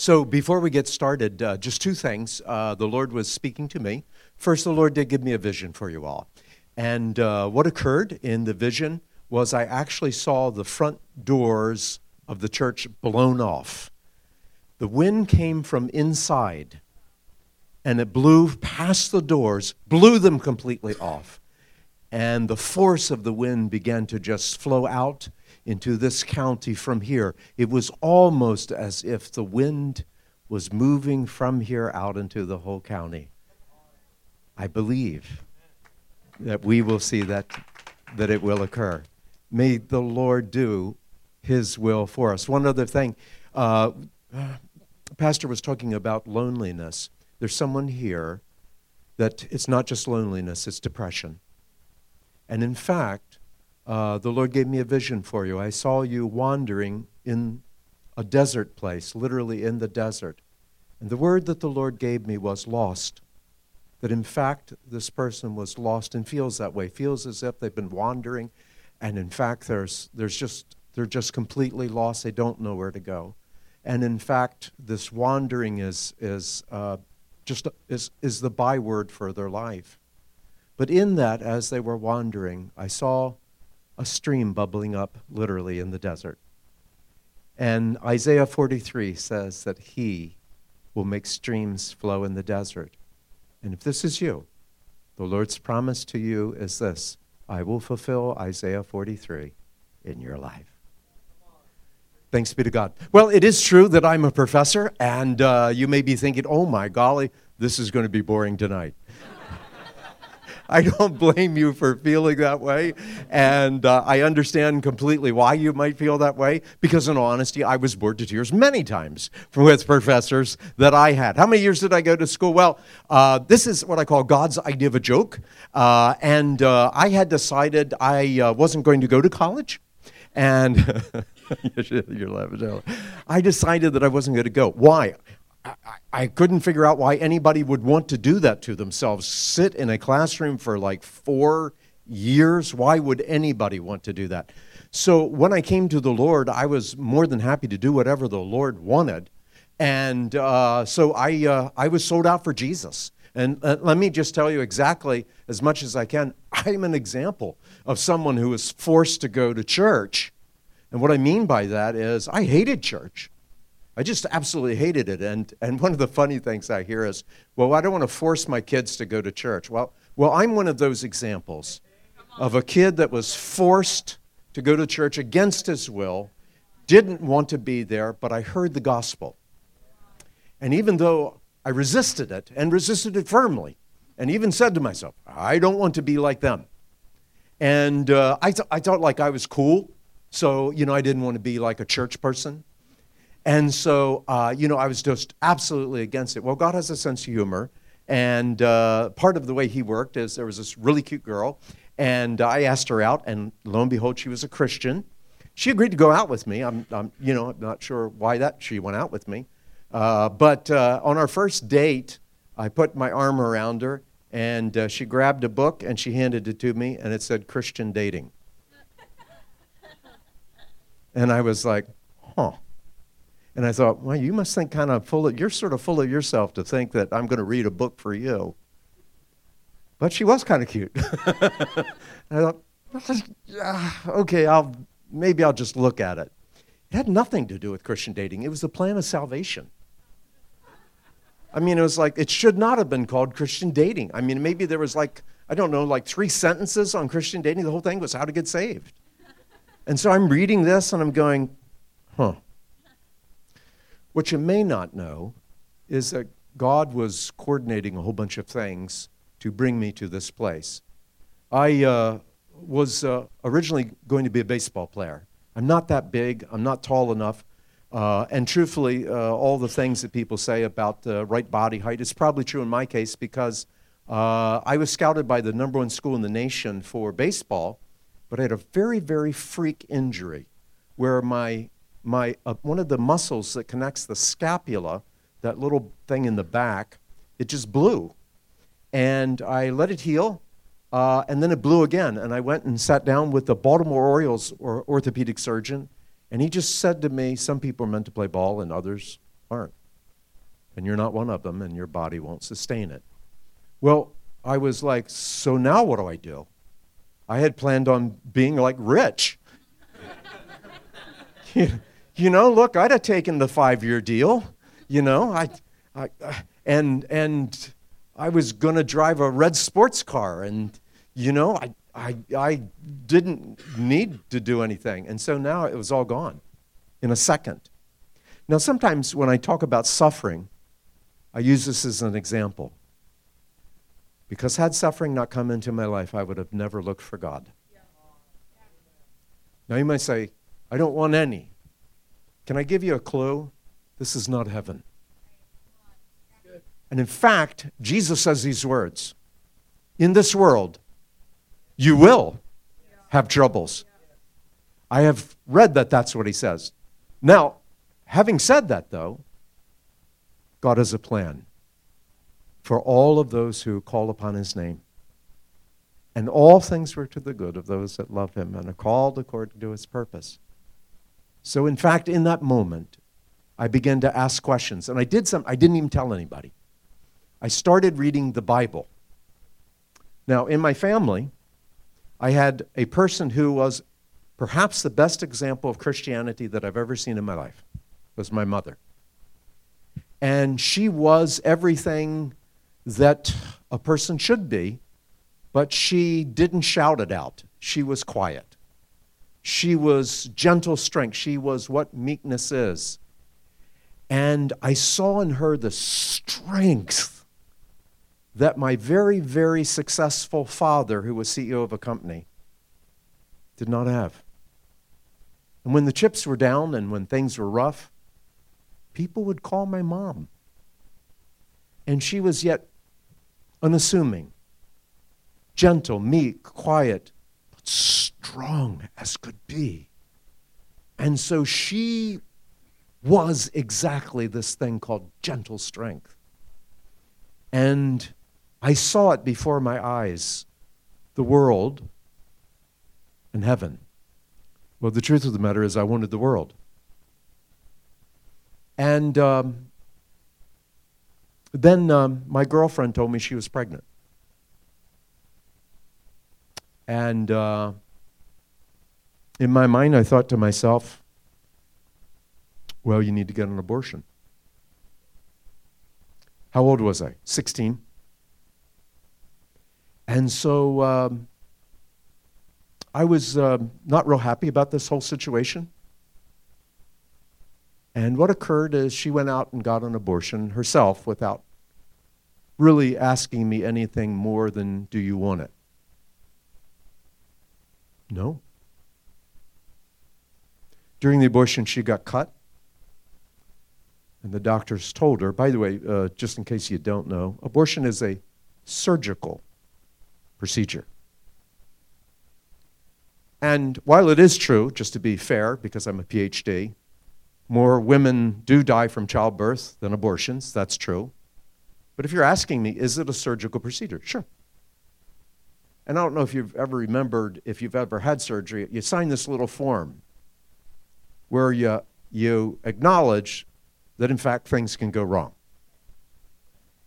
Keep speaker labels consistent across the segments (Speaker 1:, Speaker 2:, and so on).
Speaker 1: So, before we get started, uh, just two things. Uh, the Lord was speaking to me. First, the Lord did give me a vision for you all. And uh, what occurred in the vision was I actually saw the front doors of the church blown off. The wind came from inside and it blew past the doors, blew them completely off. And the force of the wind began to just flow out into this county from here. It was almost as if the wind was moving from here out into the whole county. I believe that we will see that, that it will occur. May the Lord do his will for us. One other thing, uh, Pastor was talking about loneliness. There's someone here that it's not just loneliness, it's depression. And in fact, uh, the Lord gave me a vision for you. I saw you wandering in a desert place, literally in the desert. And the word that the Lord gave me was lost. That in fact, this person was lost and feels that way, feels as if they've been wandering. And in fact, there's, there's just, they're just completely lost. They don't know where to go. And in fact, this wandering is, is, uh, just, is, is the byword for their life. But in that, as they were wandering, I saw a stream bubbling up literally in the desert. And Isaiah 43 says that he will make streams flow in the desert. And if this is you, the Lord's promise to you is this I will fulfill Isaiah 43 in your life. Thanks be to God. Well, it is true that I'm a professor, and uh, you may be thinking, oh my golly, this is going to be boring tonight. I don't blame you for feeling that way. And uh, I understand completely why you might feel that way, because in honesty, I was bored to tears many times with professors that I had. How many years did I go to school? Well, uh, this is what I call God's idea of a joke. Uh, and uh, I had decided I uh, wasn't going to go to college. And you're laughing. I decided that I wasn't going to go. Why? I, I couldn't figure out why anybody would want to do that to themselves. Sit in a classroom for like four years. Why would anybody want to do that? So when I came to the Lord, I was more than happy to do whatever the Lord wanted. And uh, so I, uh, I was sold out for Jesus. And uh, let me just tell you exactly as much as I can. I'm an example of someone who was forced to go to church. And what I mean by that is I hated church. I just absolutely hated it. And, and one of the funny things I hear is, well, I don't want to force my kids to go to church. Well, well, I'm one of those examples of a kid that was forced to go to church against his will, didn't want to be there, but I heard the gospel. And even though I resisted it and resisted it firmly, and even said to myself, I don't want to be like them. And uh, I, th- I thought like I was cool. So, you know, I didn't want to be like a church person. And so, uh, you know, I was just absolutely against it. Well, God has a sense of humor. And uh, part of the way he worked is there was this really cute girl, and I asked her out, and lo and behold, she was a Christian. She agreed to go out with me. I'm, I'm you know, I'm not sure why that she went out with me. Uh, but uh, on our first date, I put my arm around her, and uh, she grabbed a book and she handed it to me, and it said Christian dating. and I was like, huh. And I thought, well, you must think kind of full of, you're sort of full of yourself to think that I'm going to read a book for you. But she was kind of cute. I thought, ah, okay, I'll, maybe I'll just look at it. It had nothing to do with Christian dating. It was the plan of salvation. I mean, it was like, it should not have been called Christian dating. I mean, maybe there was like, I don't know, like three sentences on Christian dating. The whole thing was how to get saved. And so I'm reading this and I'm going, huh. What you may not know is that God was coordinating a whole bunch of things to bring me to this place. I uh, was uh, originally going to be a baseball player. I'm not that big, I'm not tall enough. Uh, and truthfully, uh, all the things that people say about the right body height is probably true in my case because uh, I was scouted by the number one school in the nation for baseball, but I had a very, very freak injury where my my, uh, one of the muscles that connects the scapula, that little thing in the back, it just blew. And I let it heal, uh, and then it blew again. And I went and sat down with the Baltimore Orioles or orthopedic surgeon, and he just said to me, Some people are meant to play ball and others aren't. and you're not one of them, and your body won't sustain it. Well, I was like, so now what do I do? I had planned on being like rich. look, I'd have taken the five year deal. You know, I, I, and, and I was going to drive a red sports car, and, you know, I, I, I didn't need to do anything. And so now it was all gone in a second. Now, sometimes when I talk about suffering, I use this as an example. Because had suffering not come into my life, I would have never looked for God. Now you might say, I don't want any. Can I give you a clue? This is not heaven. And in fact, Jesus says these words In this world, you will have troubles. I have read that that's what he says. Now, having said that, though, God has a plan for all of those who call upon his name. And all things work to the good of those that love him and are called according to his purpose. So, in fact, in that moment, I began to ask questions. And I did some, I didn't even tell anybody. I started reading the Bible. Now, in my family, I had a person who was perhaps the best example of Christianity that I've ever seen in my life. Was my mother. And she was everything that a person should be, but she didn't shout it out. She was quiet. She was gentle strength. She was what meekness is. And I saw in her the strength that my very, very successful father, who was CEO of a company, did not have. And when the chips were down and when things were rough, people would call my mom. And she was yet unassuming, gentle, meek, quiet, but strong as could be. And so she was exactly this thing called gentle strength. And I saw it before my eyes the world and heaven. Well, the truth of the matter is, I wanted the world. And um, then um, my girlfriend told me she was pregnant. And uh, in my mind, I thought to myself, well, you need to get an abortion. How old was I? 16. And so um, I was uh, not real happy about this whole situation. And what occurred is she went out and got an abortion herself without really asking me anything more than, Do you want it? No. During the abortion, she got cut. And the doctors told her, by the way, uh, just in case you don't know, abortion is a surgical procedure. And while it is true, just to be fair, because I'm a PhD, more women do die from childbirth than abortions. That's true. But if you're asking me, is it a surgical procedure? Sure. And I don't know if you've ever remembered, if you've ever had surgery, you sign this little form where you, you acknowledge that, in fact, things can go wrong.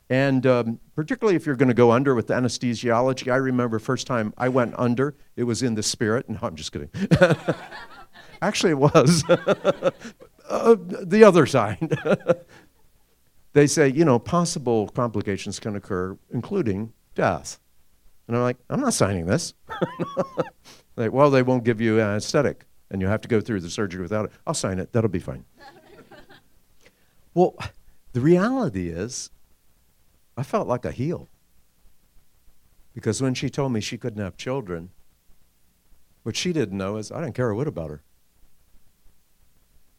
Speaker 1: And um, particularly if you're going to go under with the anesthesiology, I remember first time I went under, it was in the spirit. No, I'm just kidding. Actually, it was. uh, the other side. they say, you know, possible complications can occur, including death. And I'm like, I'm not signing this. like, well, they won't give you anesthetic, and you have to go through the surgery without it. I'll sign it. That'll be fine. well, the reality is, I felt like a heel. Because when she told me she couldn't have children, what she didn't know is I didn't care a whit about her.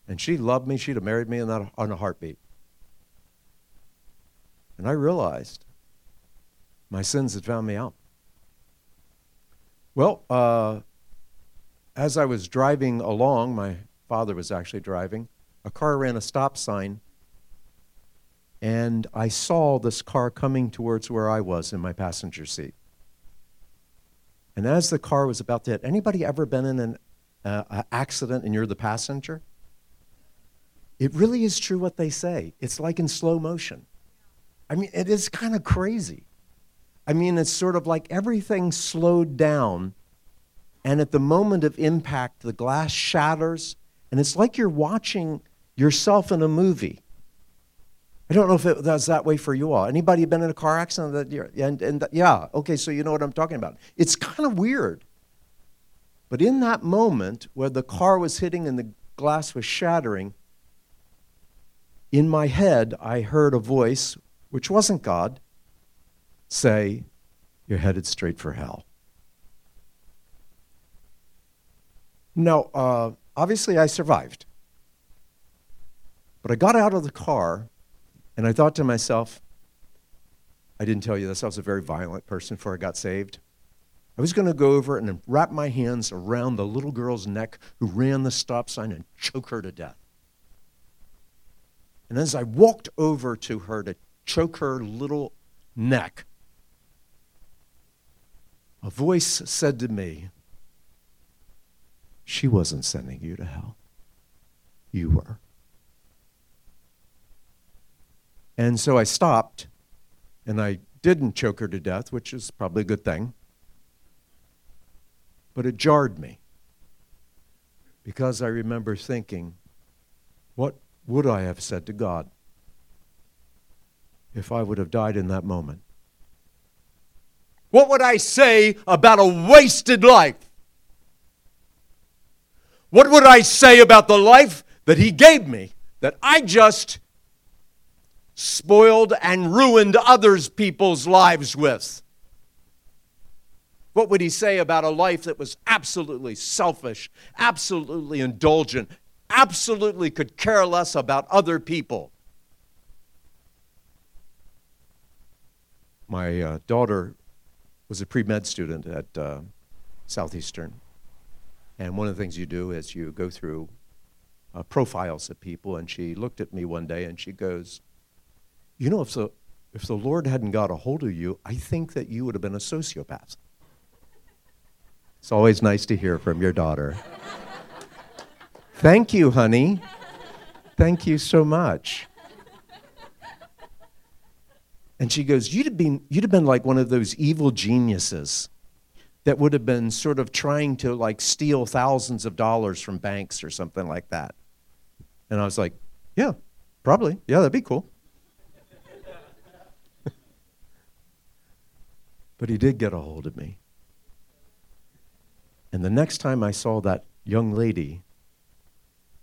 Speaker 1: And she loved me. She'd have married me in that, on a heartbeat. And I realized my sins had found me out. Well, uh, as I was driving along, my father was actually driving, a car ran a stop sign, and I saw this car coming towards where I was in my passenger seat. And as the car was about to hit, anybody ever been in an uh, accident and you're the passenger? it really is true what they say. It's like in slow motion. I mean, it is kind of crazy. I mean, it's sort of like everything slowed down, and at the moment of impact, the glass shatters, and it's like you're watching yourself in a movie. I don't know if it was that way for you all. Anybody been in a car accident that year? And, and yeah, okay, so you know what I'm talking about. It's kind of weird. But in that moment where the car was hitting and the glass was shattering, in my head, I heard a voice, which wasn't God, say, You're headed straight for hell. Now, uh, obviously, I survived. But I got out of the car and I thought to myself, I didn't tell you this, I was a very violent person before I got saved. I was going to go over and wrap my hands around the little girl's neck who ran the stop sign and choke her to death. And as I walked over to her to choke her little neck, a voice said to me, She wasn't sending you to hell. You were. And so I stopped and I didn't choke her to death, which is probably a good thing. But it jarred me because I remember thinking, what would I have said to God if I would have died in that moment? What would I say about a wasted life? What would I say about the life that He gave me that I just spoiled and ruined others people's lives with? What would he say about a life that was absolutely selfish, absolutely indulgent, absolutely could care less about other people? My uh, daughter was a pre med student at uh, Southeastern. And one of the things you do is you go through uh, profiles of people. And she looked at me one day and she goes, You know, if the, if the Lord hadn't got a hold of you, I think that you would have been a sociopath. It's always nice to hear from your daughter. Thank you, honey. Thank you so much. And she goes, You'd have been, you'd have been like one of those evil geniuses that would have been sort of trying to like steal thousands of dollars from banks or something like that. And I was like, Yeah, probably. Yeah, that'd be cool. but he did get a hold of me. And the next time I saw that young lady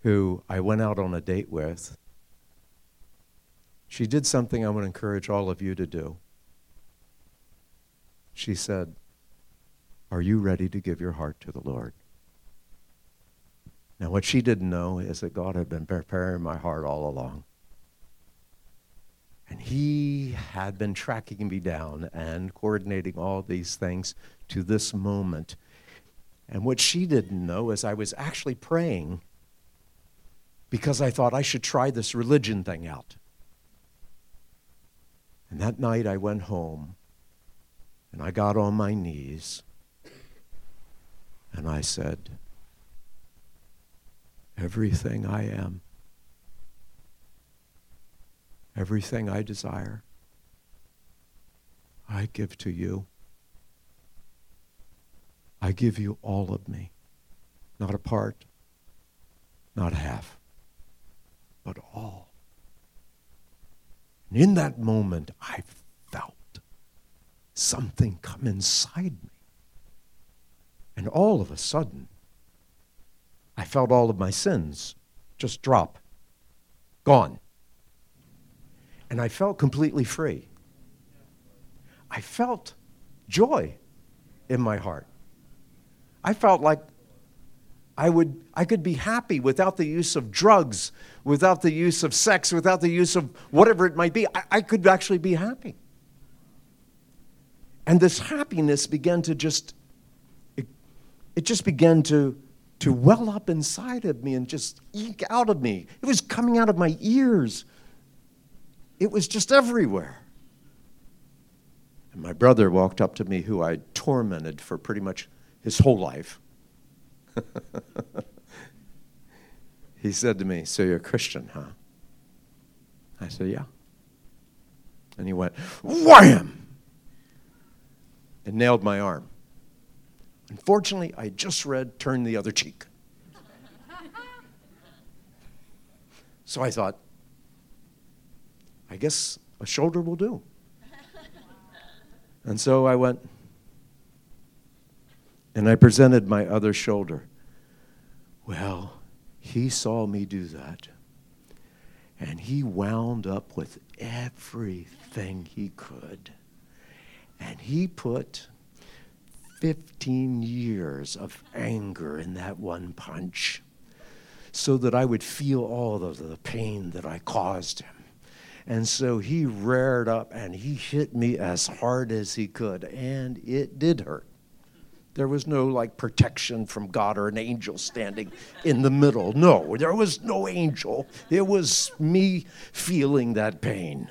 Speaker 1: who I went out on a date with, she did something I would encourage all of you to do. She said, Are you ready to give your heart to the Lord? Now, what she didn't know is that God had been preparing my heart all along. And He had been tracking me down and coordinating all these things to this moment and what she didn't know is I was actually praying because I thought I should try this religion thing out. And that night I went home and I got on my knees and I said, Everything I am, everything I desire, I give to you. I give you all of me, not a part, not half, but all. And in that moment, I felt something come inside me. And all of a sudden, I felt all of my sins just drop, gone. And I felt completely free. I felt joy in my heart. I felt like I would I could be happy without the use of drugs, without the use of sex, without the use of whatever it might be. I, I could actually be happy. And this happiness began to just it just began to to well up inside of me and just eke out of me. It was coming out of my ears. It was just everywhere. And my brother walked up to me, who I tormented for pretty much his whole life. he said to me, So you're a Christian, huh? I said, Yeah. And he went, Wham! And nailed my arm. Unfortunately, I just read Turn the Other Cheek. so I thought, I guess a shoulder will do. And so I went and I presented my other shoulder. Well, he saw me do that. And he wound up with everything he could. And he put 15 years of anger in that one punch so that I would feel all of the pain that I caused him. And so he reared up and he hit me as hard as he could, and it did hurt. There was no like protection from God or an angel standing in the middle. No, there was no angel. It was me feeling that pain.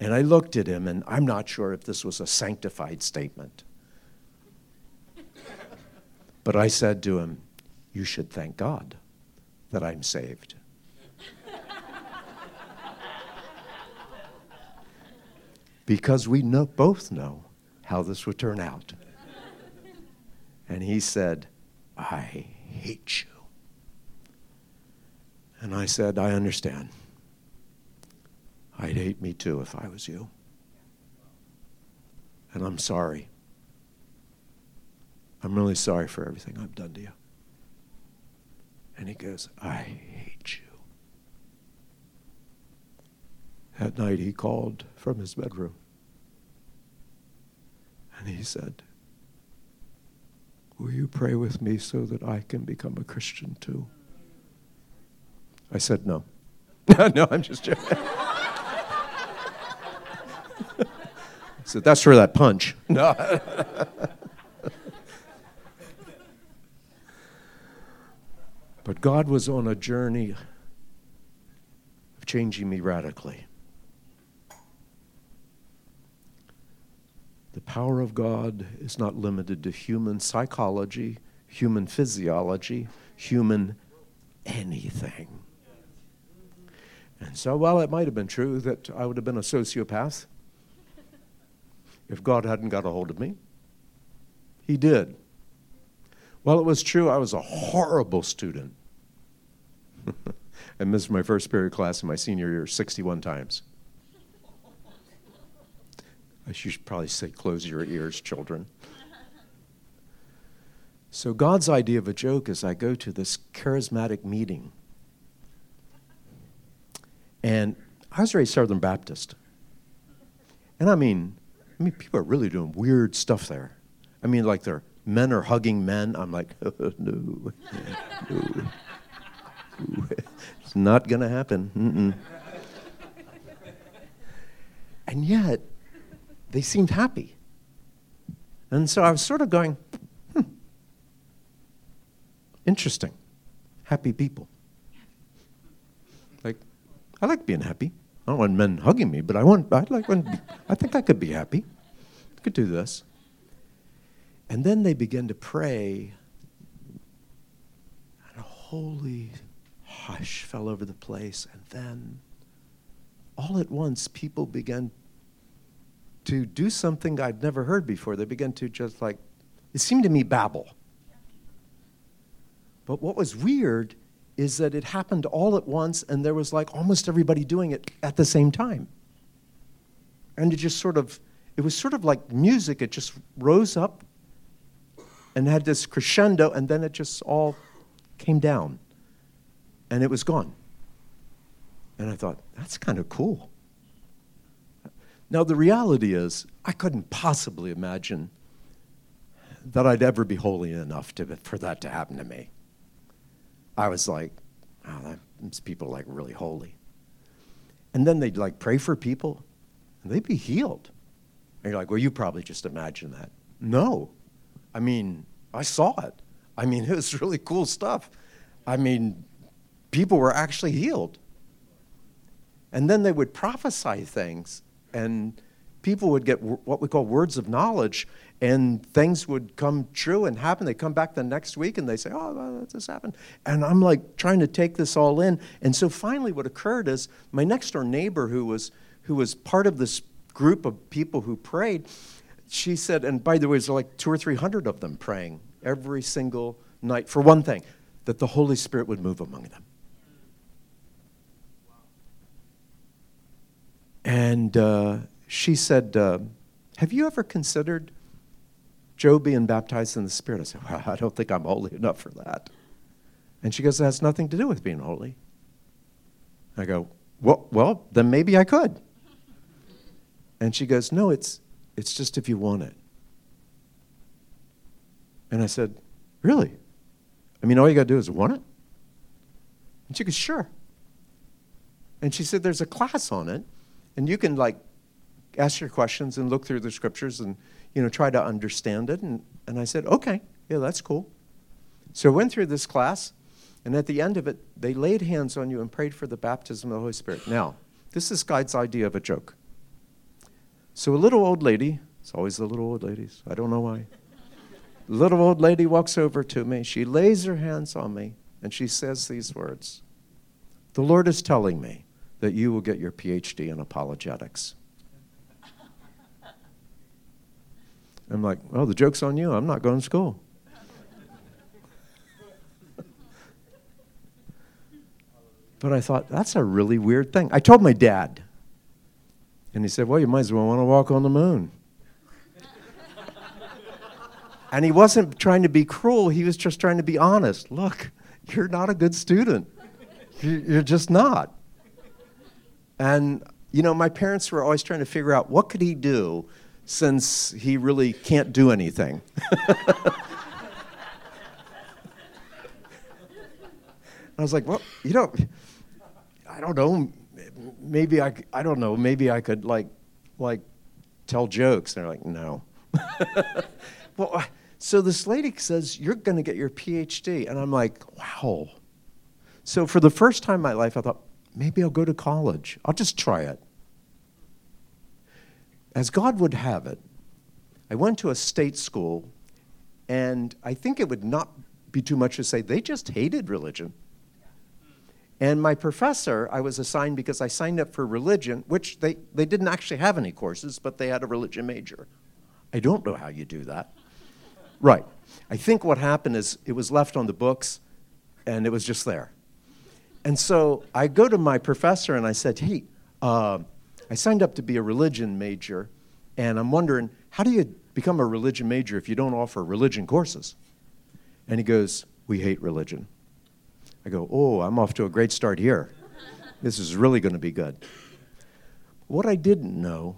Speaker 1: And I looked at him, and I'm not sure if this was a sanctified statement. But I said to him, You should thank God that I'm saved. because we know, both know how this would turn out. And he said, I hate you. And I said, I understand. I'd hate me too if I was you. And I'm sorry. I'm really sorry for everything I've done to you. And he goes, I hate you. That night he called from his bedroom. And he said, Will you pray with me so that I can become a Christian too? I said, No. no, I'm just joking. I said, That's for that punch. No. but God was on a journey of changing me radically. The power of God is not limited to human psychology, human physiology, human anything. And so, while it might have been true that I would have been a sociopath if God hadn't got a hold of me, He did. Well, it was true I was a horrible student, I missed my first period class in my senior year 61 times. I should probably say, close your ears, children. So, God's idea of a joke is I go to this charismatic meeting. And I was raised Southern Baptist. And I mean, I mean, people are really doing weird stuff there. I mean, like they're men are hugging men. I'm like, oh, no, no, it's not to happen. Mm-mm. And yet, they seemed happy. And so I was sort of going, hmm, interesting. Happy people. Like, I like being happy. I don't want men hugging me, but I want, I'd like when, I think I could be happy. I could do this. And then they began to pray, and a holy hush fell over the place. And then, all at once, people began to do something I'd never heard before. They began to just like, it seemed to me babble. But what was weird is that it happened all at once and there was like almost everybody doing it at the same time. And it just sort of, it was sort of like music. It just rose up and had this crescendo and then it just all came down and it was gone. And I thought, that's kind of cool. Now, the reality is, I couldn't possibly imagine that I'd ever be holy enough to, for that to happen to me. I was like, oh, these people are like really holy. And then they'd like pray for people, and they'd be healed. And you're like, well, you probably just imagine that. No. I mean, I saw it. I mean, it was really cool stuff. I mean, people were actually healed. And then they would prophesy things and people would get what we call words of knowledge, and things would come true and happen. They come back the next week and they say, "Oh, well, this happened," and I'm like trying to take this all in. And so finally, what occurred is my next door neighbor, who was who was part of this group of people who prayed, she said, and by the way, there's like two or three hundred of them praying every single night for one thing, that the Holy Spirit would move among them. And uh, she said, uh, Have you ever considered Joe being baptized in the Spirit? I said, Well, I don't think I'm holy enough for that. And she goes, It has nothing to do with being holy. I go, Well, well then maybe I could. And she goes, No, it's, it's just if you want it. And I said, Really? I mean, all you got to do is want it? And she goes, Sure. And she said, There's a class on it, and you can like ask your questions and look through the scriptures and you know try to understand it. And, and I said, Okay, yeah, that's cool. So I went through this class, and at the end of it, they laid hands on you and prayed for the baptism of the Holy Spirit. Now, this is God's idea of a joke. So a little old lady, it's always the little old ladies, I don't know why. little old lady walks over to me. She lays her hands on me and she says these words The Lord is telling me that you will get your PhD in apologetics. I'm like, oh, the joke's on you. I'm not going to school. but I thought, that's a really weird thing. I told my dad. And he said, well, you might as well want to walk on the moon. and he wasn't trying to be cruel, he was just trying to be honest. Look, you're not a good student. You're just not. And, you know, my parents were always trying to figure out what could he do since he really can't do anything. I was like, well, you know, I don't know. Maybe I, I don't know. Maybe I could like, like, tell jokes. And they're like, no. well, so this lady says you're going to get your PhD, and I'm like, wow. So for the first time in my life, I thought maybe I'll go to college. I'll just try it as God would have it, I went to a state school, and I think it would not be too much to say they just hated religion. And my professor, I was assigned because I signed up for religion, which they, they didn't actually have any courses, but they had a religion major. I don't know how you do that. Right. I think what happened is it was left on the books and it was just there. And so I go to my professor and I said, hey, uh, I signed up to be a religion major, and I'm wondering, how do you become a religion major if you don't offer religion courses? And he goes, We hate religion. I go, Oh, I'm off to a great start here. This is really going to be good. What I didn't know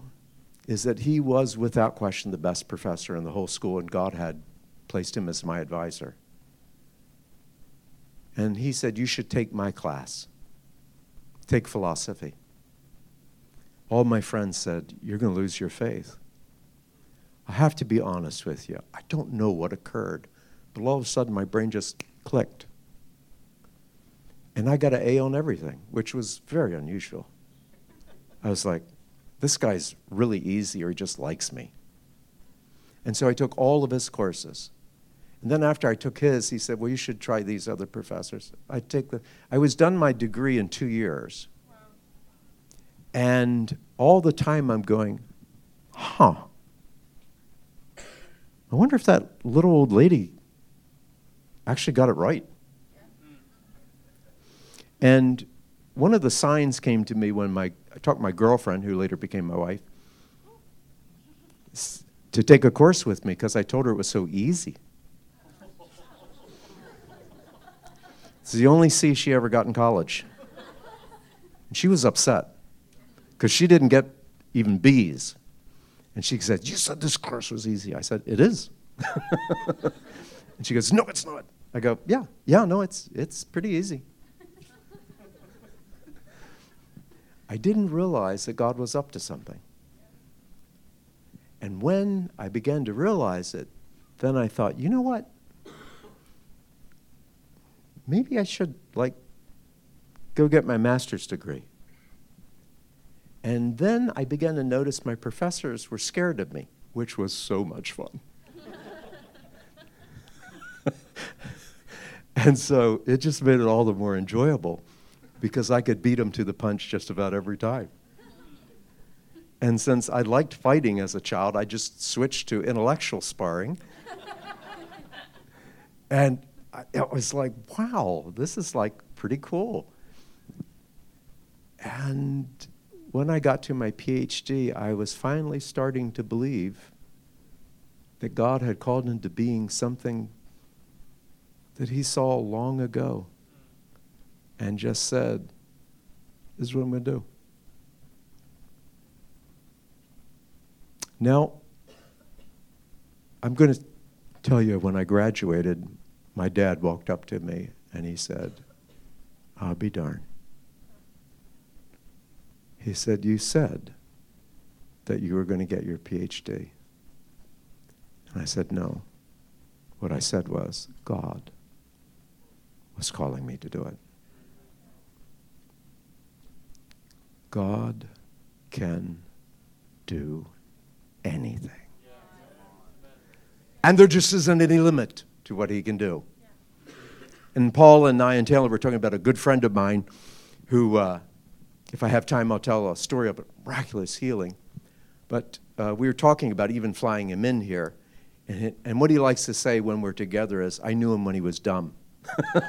Speaker 1: is that he was, without question, the best professor in the whole school, and God had placed him as my advisor. And he said, You should take my class, take philosophy all my friends said, You're going to lose your faith. I have to be honest with you. I don't know what occurred, but all of a sudden my brain just clicked. And I got an A on everything, which was very unusual. I was like, this guy's really easy or he just likes me. And so I took all of his courses. And then after I took his, he said, Well, you should try these other professors. I take the I was done my degree in two years. And all the time I'm going, huh. I wonder if that little old lady actually got it right. And one of the signs came to me when my, I talked to my girlfriend, who later became my wife, to take a course with me because I told her it was so easy. It's the only C she ever got in college. And she was upset because she didn't get even B's. And she said, You said this course was easy. I said, It is. and she goes, No, it's not. I go, Yeah, yeah, no, it's, it's pretty easy. I didn't realize that God was up to something. And when I began to realize it, then I thought, you know what? Maybe I should, like, go get my master's degree. And then I began to notice my professors were scared of me, which was so much fun. and so it just made it all the more enjoyable because I could beat them to the punch just about every time. And since I liked fighting as a child, I just switched to intellectual sparring. and I, it was like, wow, this is like pretty cool. And when I got to my PhD, I was finally starting to believe that God had called into being something that He saw long ago and just said, This is what I'm going to do. Now, I'm going to tell you when I graduated, my dad walked up to me and he said, I'll be darned. He said, You said that you were going to get your PhD. And I said, No. What I said was, God was calling me to do it. God can do anything. And there just isn't any limit to what he can do. And Paul and I and Taylor were talking about a good friend of mine who, uh, if I have time, I'll tell a story of a miraculous healing. But uh, we were talking about even flying him in here. And, and what he likes to say when we're together is, I knew him when he was dumb.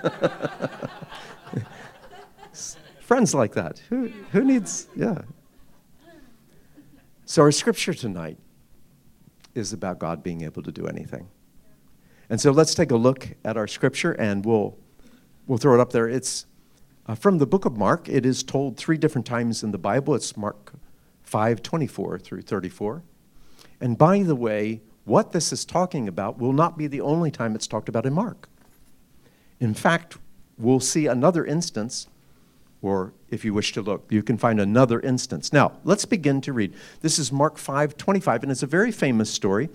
Speaker 1: Friends like that. Who, who needs, yeah. So, our scripture tonight is about God being able to do anything. And so, let's take a look at our scripture and we'll, we'll throw it up there. It's uh, from the book of Mark. It is told three different times in the Bible. It's Mark 5 24 through 34. And by the way, what this is talking about will not be the only time it's talked about in Mark. In fact, we'll see another instance or if you wish to look, you can find another instance. Now, let's begin to read. This is Mark 5 25, and it's a very famous story,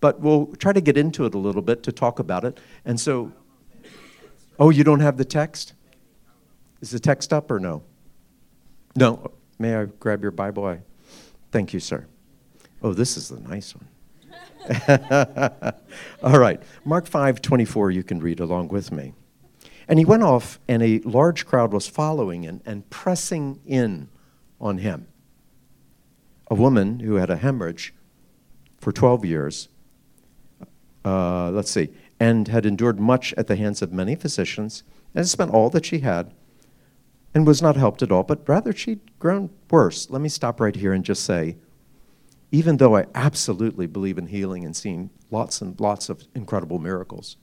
Speaker 1: but we'll try to get into it a little bit to talk about it. And so, oh, you don't have the text? Is the text up or no? No. May I grab your Bible? I, thank you, sir. Oh, this is the nice one. All right. Mark 5 24, you can read along with me. And he went off, and a large crowd was following and, and pressing in on him. A woman who had a hemorrhage for 12 years, uh, let's see, and had endured much at the hands of many physicians, and spent all that she had, and was not helped at all, but rather she'd grown worse. Let me stop right here and just say, even though I absolutely believe in healing and seeing lots and lots of incredible miracles,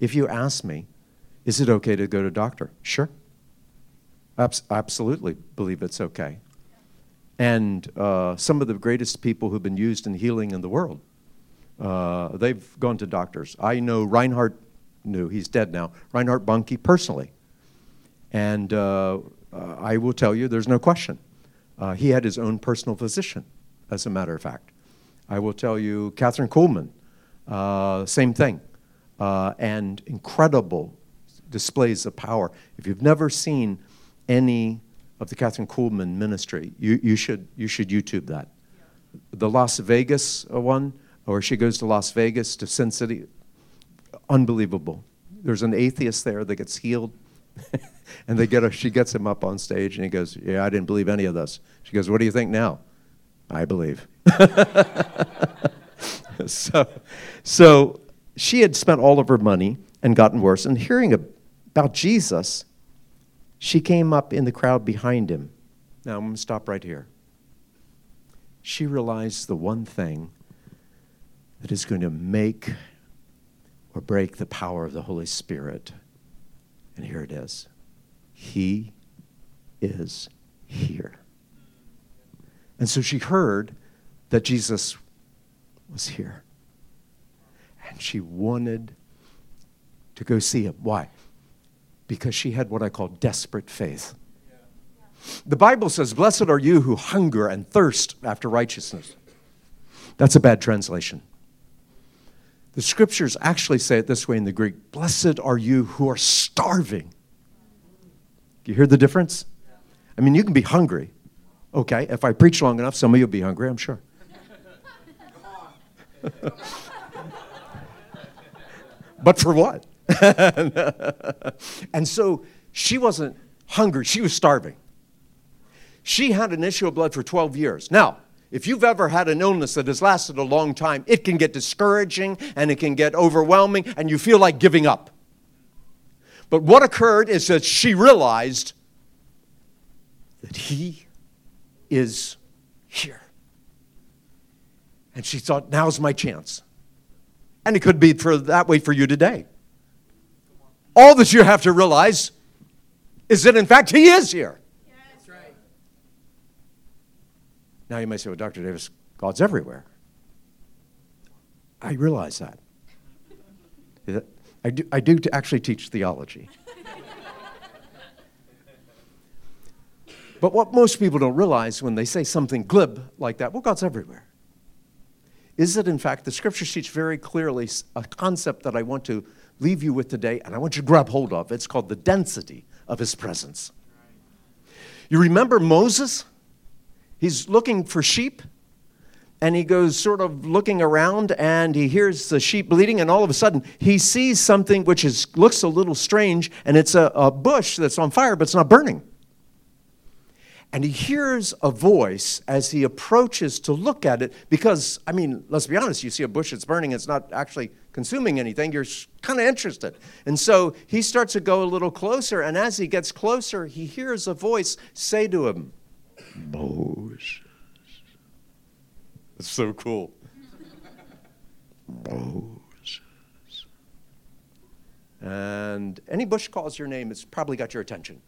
Speaker 1: if you ask me, is it okay to go to a doctor? Sure. Abs- absolutely believe it's okay. And uh, some of the greatest people who've been used in healing in the world, uh, they've gone to doctors. I know Reinhard knew, he's dead now, Reinhard Bonnke personally. And uh, uh I will tell you, there's no question. Uh, he had his own personal physician, as a matter of fact. I will tell you, Kathryn Kuhlman, uh, same thing. and incredible displays of power. If you've never seen any of the Kathryn Kuhlman ministry, you, you, should, you should YouTube that. The Las Vegas one, or she goes to Las Vegas, to Sin City, unbelievable. There's an atheist there that gets healed. and they get a, she gets him up on stage and he goes, Yeah, I didn't believe any of this. She goes, What do you think now? I believe. so, so she had spent all of her money and gotten worse. And hearing about Jesus, she came up in the crowd behind him. Now, I'm going to stop right here. She realized the one thing that is going to make or break the power of the Holy Spirit. And here it is He is here. And so she heard that Jesus was here. And she wanted to go see him. Why? Because she had what I call desperate faith. The Bible says, Blessed are you who hunger and thirst after righteousness. That's a bad translation. The scriptures actually say it this way in the Greek Blessed are you who are starving. You hear the difference? I mean, you can be hungry, Okay, if I preach long enough, some of you will be hungry, I'm sure. but for what? and so she wasn't hungry, she was starving. She had an issue of blood for 12 years. Now, if you've ever had an illness that has lasted a long time, it can get discouraging and it can get overwhelming and you feel like giving up. But what occurred is that she realized that he is here. And she thought, now's my chance. And it could be for that way for you today. All that you have to realize is that, in fact, he is here. That's right. Now you may say, well, Dr. Davis, God's everywhere. I realize that. I do, I do actually teach theology. but what most people don't realize when they say something glib like that, well, God's everywhere, is that in fact the scriptures teach very clearly a concept that I want to leave you with today and I want you to grab hold of. It's called the density of his presence. You remember Moses? He's looking for sheep and he goes sort of looking around and he hears the sheep bleating and all of a sudden he sees something which is, looks a little strange and it's a, a bush that's on fire but it's not burning. And he hears a voice as he approaches to look at it because i mean let's be honest you see a bush that's burning it's not actually consuming anything you're kind of interested. And so he starts to go a little closer and as he gets closer he hears a voice say to him moses it's so cool. Moses. And any bush calls your name, it's probably got your attention.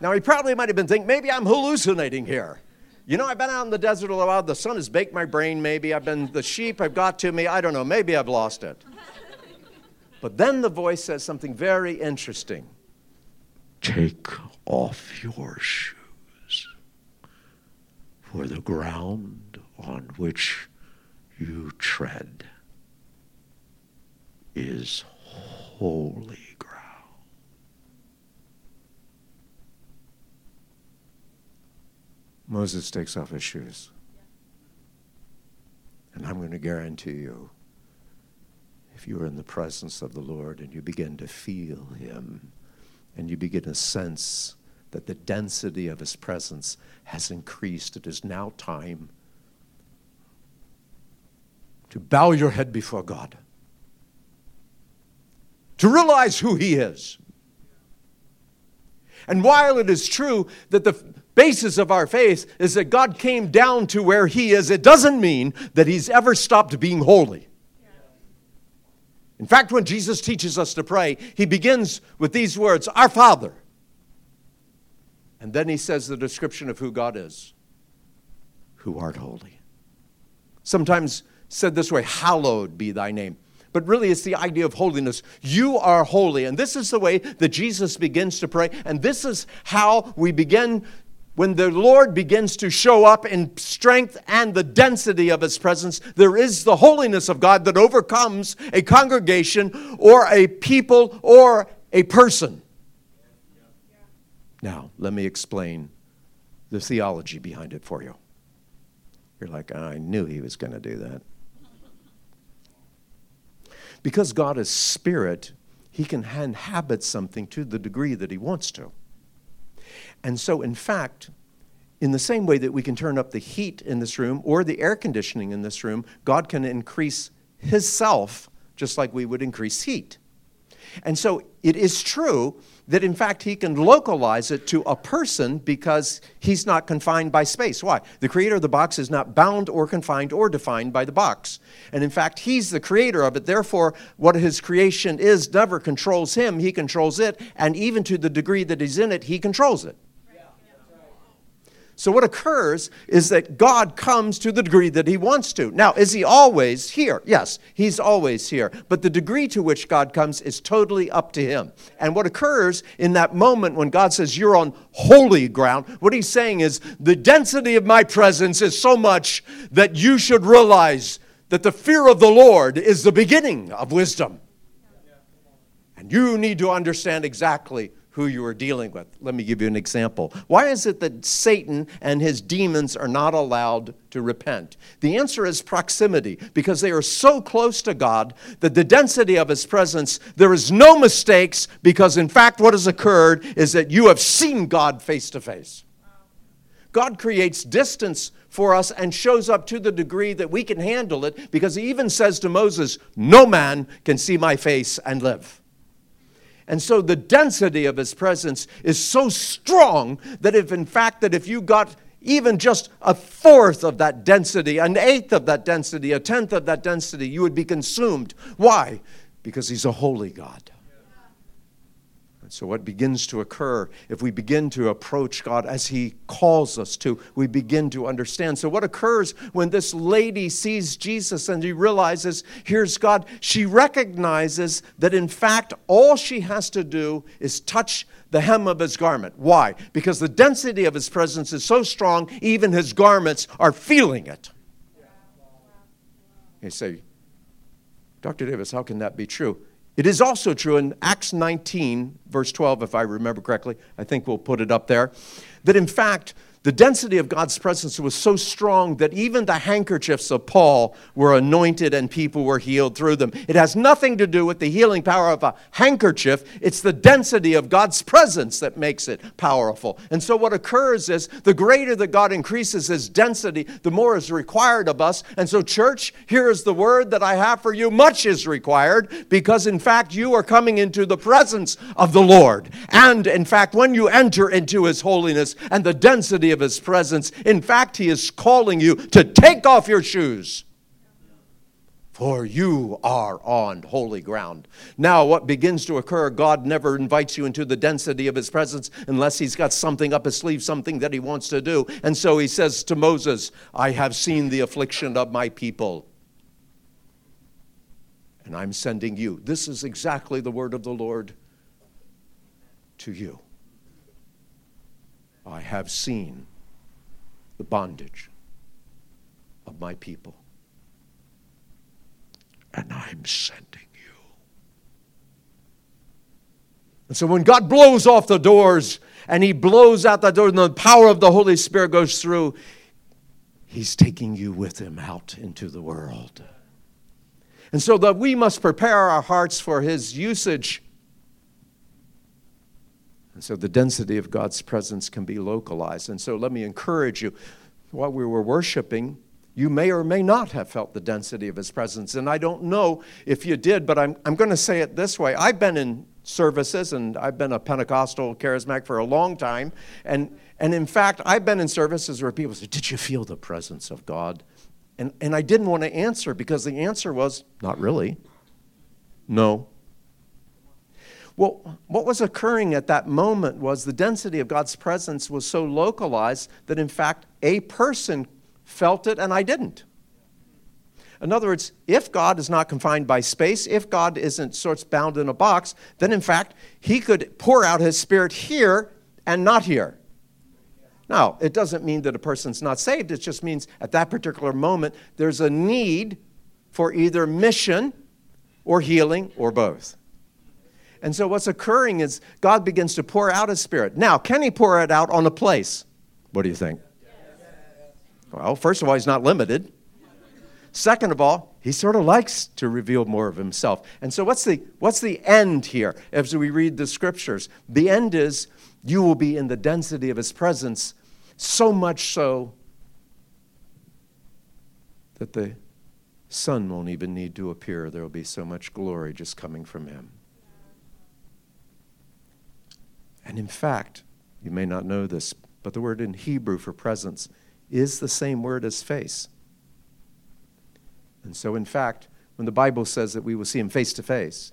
Speaker 1: now, he probably might have been thinking, maybe I'm hallucinating here. You know, I've been out in the desert a while. The sun has baked my brain, maybe. I've been, the sheep have got to me. I don't know. Maybe I've lost it. But then the voice says something very interesting Take off your shoes for the ground on which you tread is holy ground. Moses takes off his shoes. And I'm going to guarantee you, if you are in the presence of the Lord and you begin to feel Him and you begin to sense that the density of his presence has increased. It is now time to bow your head before God, to realize who he is. And while it is true that the basis of our faith is that God came down to where he is, it doesn't mean that he's ever stopped being holy. In fact, when Jesus teaches us to pray, he begins with these words Our Father and then he says the description of who God is who art holy. Sometimes said this way, hallowed be thy name. But really, it's the idea of holiness. You are holy. And this is the way that Jesus begins to pray. And this is how we begin when the Lord begins to show up in strength and the density of His presence, there is the holiness of God that overcomes a congregation or a people or a person. Now, let me explain the theology behind it for you. You're like, I knew he was going to do that. Because God is spirit, he can inhabit something to the degree that he wants to. And so, in fact, in the same way that we can turn up the heat in this room or the air conditioning in this room, God can increase his self just like we would increase heat. And so it is true that in fact he can localize it to a person because he's not confined by space. Why? The creator of the box is not bound or confined or defined by the box. And in fact, he's the creator of it. Therefore, what his creation is never controls him, he controls it. And even to the degree that he's in it, he controls it. So, what occurs is that God comes to the degree that He wants to. Now, is He always here? Yes, He's always here. But the degree to which God comes is totally up to Him. And what occurs in that moment when God says, You're on holy ground, what He's saying is, The density of my presence is so much that you should realize that the fear of the Lord is the beginning of wisdom. And you need to understand exactly who you are dealing with. Let me give you an example. Why is it that Satan and his demons are not allowed to repent? The answer is proximity, because they are so close to God that the density of his presence, there is no mistakes, because in fact, what has occurred is that you have seen God face to face. God creates distance for us and shows up to the degree that we can handle it because he even says to Moses, No man can see my face and live. And so the density of his presence is so strong that if in fact that if you got even just a fourth of that density, an eighth of that density, a tenth of that density, you would be consumed. Why? Because he's a holy God. So, what begins to occur if we begin to approach God as He calls us to, we begin to understand. So, what occurs when this lady sees Jesus and she realizes, here's God? She recognizes that in fact, all she has to do is touch the hem of his garment. Why? Because the density of his presence is so strong, even his garments are feeling it. You say, Dr. Davis, how can that be true? It is also true in Acts 19, verse 12, if I remember correctly, I think we'll put it up there, that in fact, the density of God's presence was so strong that even the handkerchiefs of Paul were anointed and people were healed through them. It has nothing to do with the healing power of a handkerchief, it's the density of God's presence that makes it powerful. And so, what occurs is the greater that God increases his density, the more is required of us. And so, church, here is the word that I have for you much is required because, in fact, you are coming into the presence of the Lord. And, in fact, when you enter into his holiness and the density of his presence. In fact, he is calling you to take off your shoes. For you are on holy ground. Now, what begins to occur, God never invites you into the density of his presence unless he's got something up his sleeve, something that he wants to do. And so he says to Moses, I have seen the affliction of my people and I'm sending you. This is exactly the word of the Lord to you. I have seen the bondage of my people. And I'm sending you. And so when God blows off the doors and He blows out the door and the power of the Holy Spirit goes through, He's taking you with Him out into the world. And so that we must prepare our hearts for His usage so the density of God's presence can be localized. And so let me encourage you while we were worshiping, you may or may not have felt the density of his presence. And I don't know if you did, but I'm, I'm going to say it this way. I've been in services and I've been a Pentecostal charismatic for a long time. And, and in fact, I've been in services where people say, Did you feel the presence of God? And, and I didn't want to answer because the answer was, Not really. No. Well, what was occurring at that moment was the density of God's presence was so localized that, in fact, a person felt it and I didn't. In other words, if God is not confined by space, if God isn't sorts bound in a box, then in fact, He could pour out His Spirit here and not here. Now, it doesn't mean that a person's not saved, it just means at that particular moment, there's a need for either mission or healing or both. And so what's occurring is God begins to pour out his spirit. Now, can he pour it out on a place? What do you think? Well, first of all, he's not limited. Second of all, he sort of likes to reveal more of himself. And so what's the what's the end here as we read the scriptures? The end is you will be in the density of his presence so much so that the sun won't even need to appear. There will be so much glory just coming from him. And in fact, you may not know this, but the word in Hebrew for presence is the same word as face. And so, in fact, when the Bible says that we will see him face to face,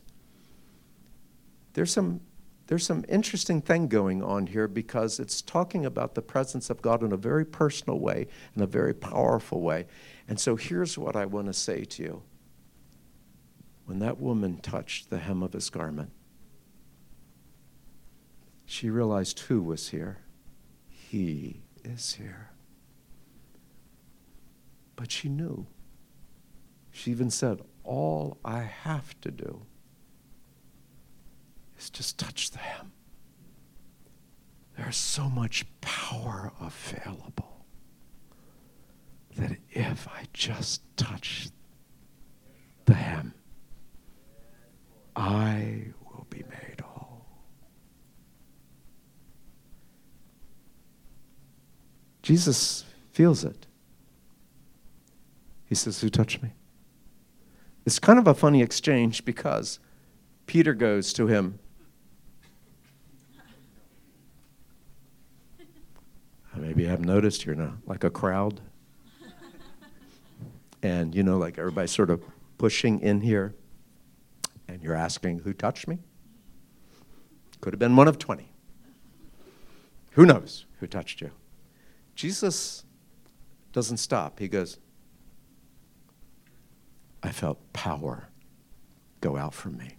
Speaker 1: there's some, there's some interesting thing going on here because it's talking about the presence of God in a very personal way, in a very powerful way. And so, here's what I want to say to you. When that woman touched the hem of his garment, she realized who was here. He is here. But she knew. She even said, All I have to do is just touch the hem. There's so much power available that if I just touch the hem, I will be made whole. Jesus feels it. He says, Who touched me? It's kind of a funny exchange because Peter goes to him. Uh, maybe I haven't noticed you're not like a crowd. And, you know, like everybody's sort of pushing in here. And you're asking, Who touched me? Could have been one of 20. Who knows who touched you? Jesus doesn't stop. He goes, I felt power go out from me.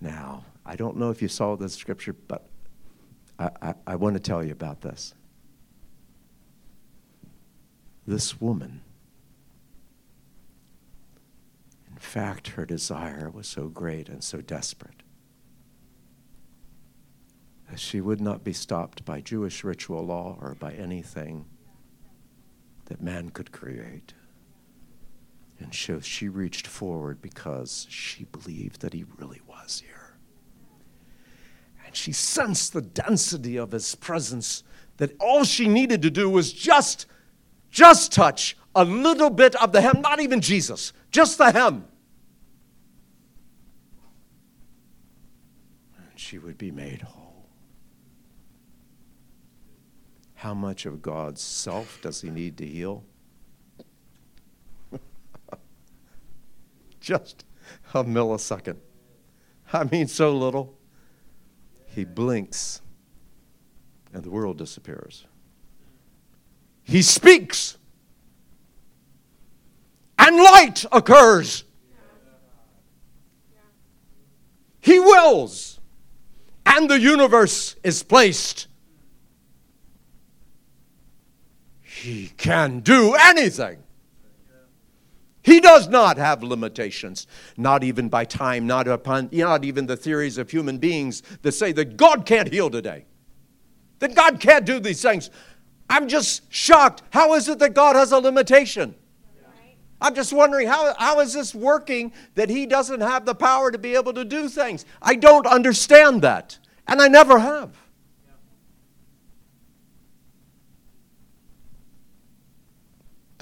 Speaker 1: Now, I don't know if you saw this scripture, but I, I, I want to tell you about this. This woman, in fact, her desire was so great and so desperate she would not be stopped by Jewish ritual law or by anything that man could create. And so she reached forward because she believed that he really was here. And she sensed the density of his presence, that all she needed to do was just, just touch a little bit of the hem, not even Jesus, just the hem. And she would be made whole. How much of God's self does he need to heal? just a millisecond. I mean, so little. He blinks and the world disappears. He speaks and light occurs. He wills and the universe is placed. He can do anything. He does not have limitations, not even by time, not, upon, not even the theories of human beings that say that God can't heal today, that God can't do these things. I'm just shocked. How is it that God has a limitation? I'm just wondering how, how is this working that He doesn't have the power to be able to do things? I don't understand that, and I never have.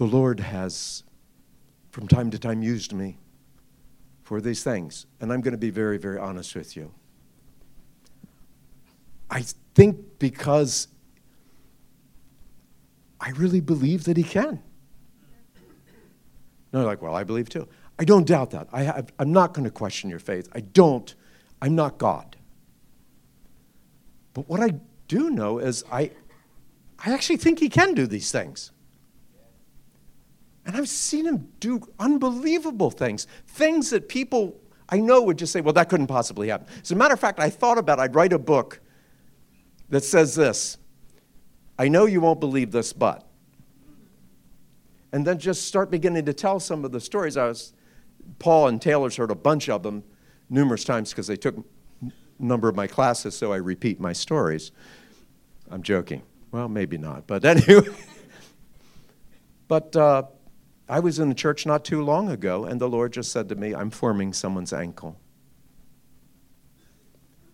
Speaker 1: The Lord has from time to time used me for these things. And I'm going to be very, very honest with you. I think because I really believe that he can. No, you're like, well, I believe too. I don't doubt that. I have, I'm not going to question your faith. I don't. I'm not God. But what I do know is I, I actually think he can do these things. And I've seen him do unbelievable things, things that people I know would just say, well, that couldn't possibly happen. As a matter of fact, I thought about I'd write a book that says this I know you won't believe this, but. And then just start beginning to tell some of the stories. I was, Paul and Taylor's heard a bunch of them numerous times because they took a number of my classes, so I repeat my stories. I'm joking. Well, maybe not, but anyway. but uh, I was in a church not too long ago, and the Lord just said to me, I'm forming someone's ankle.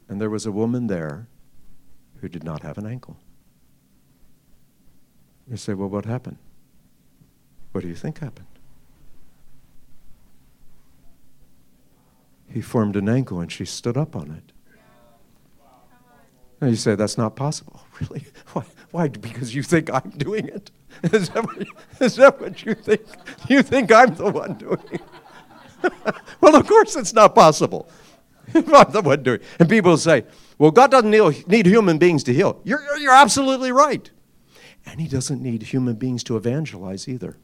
Speaker 1: And there was a woman there who did not have an ankle. You say, Well, what happened? What do you think happened? He formed an ankle and she stood up on it. And you say, That's not possible. Really? Why? Why? Because you think I'm doing it? Is that what, is that what you think? You think I'm the one doing well, of course it's not possible. I'm the one doing. And people say, well, God doesn't need human beings to heal. You're, you're absolutely right. And He doesn't need human beings to evangelize either.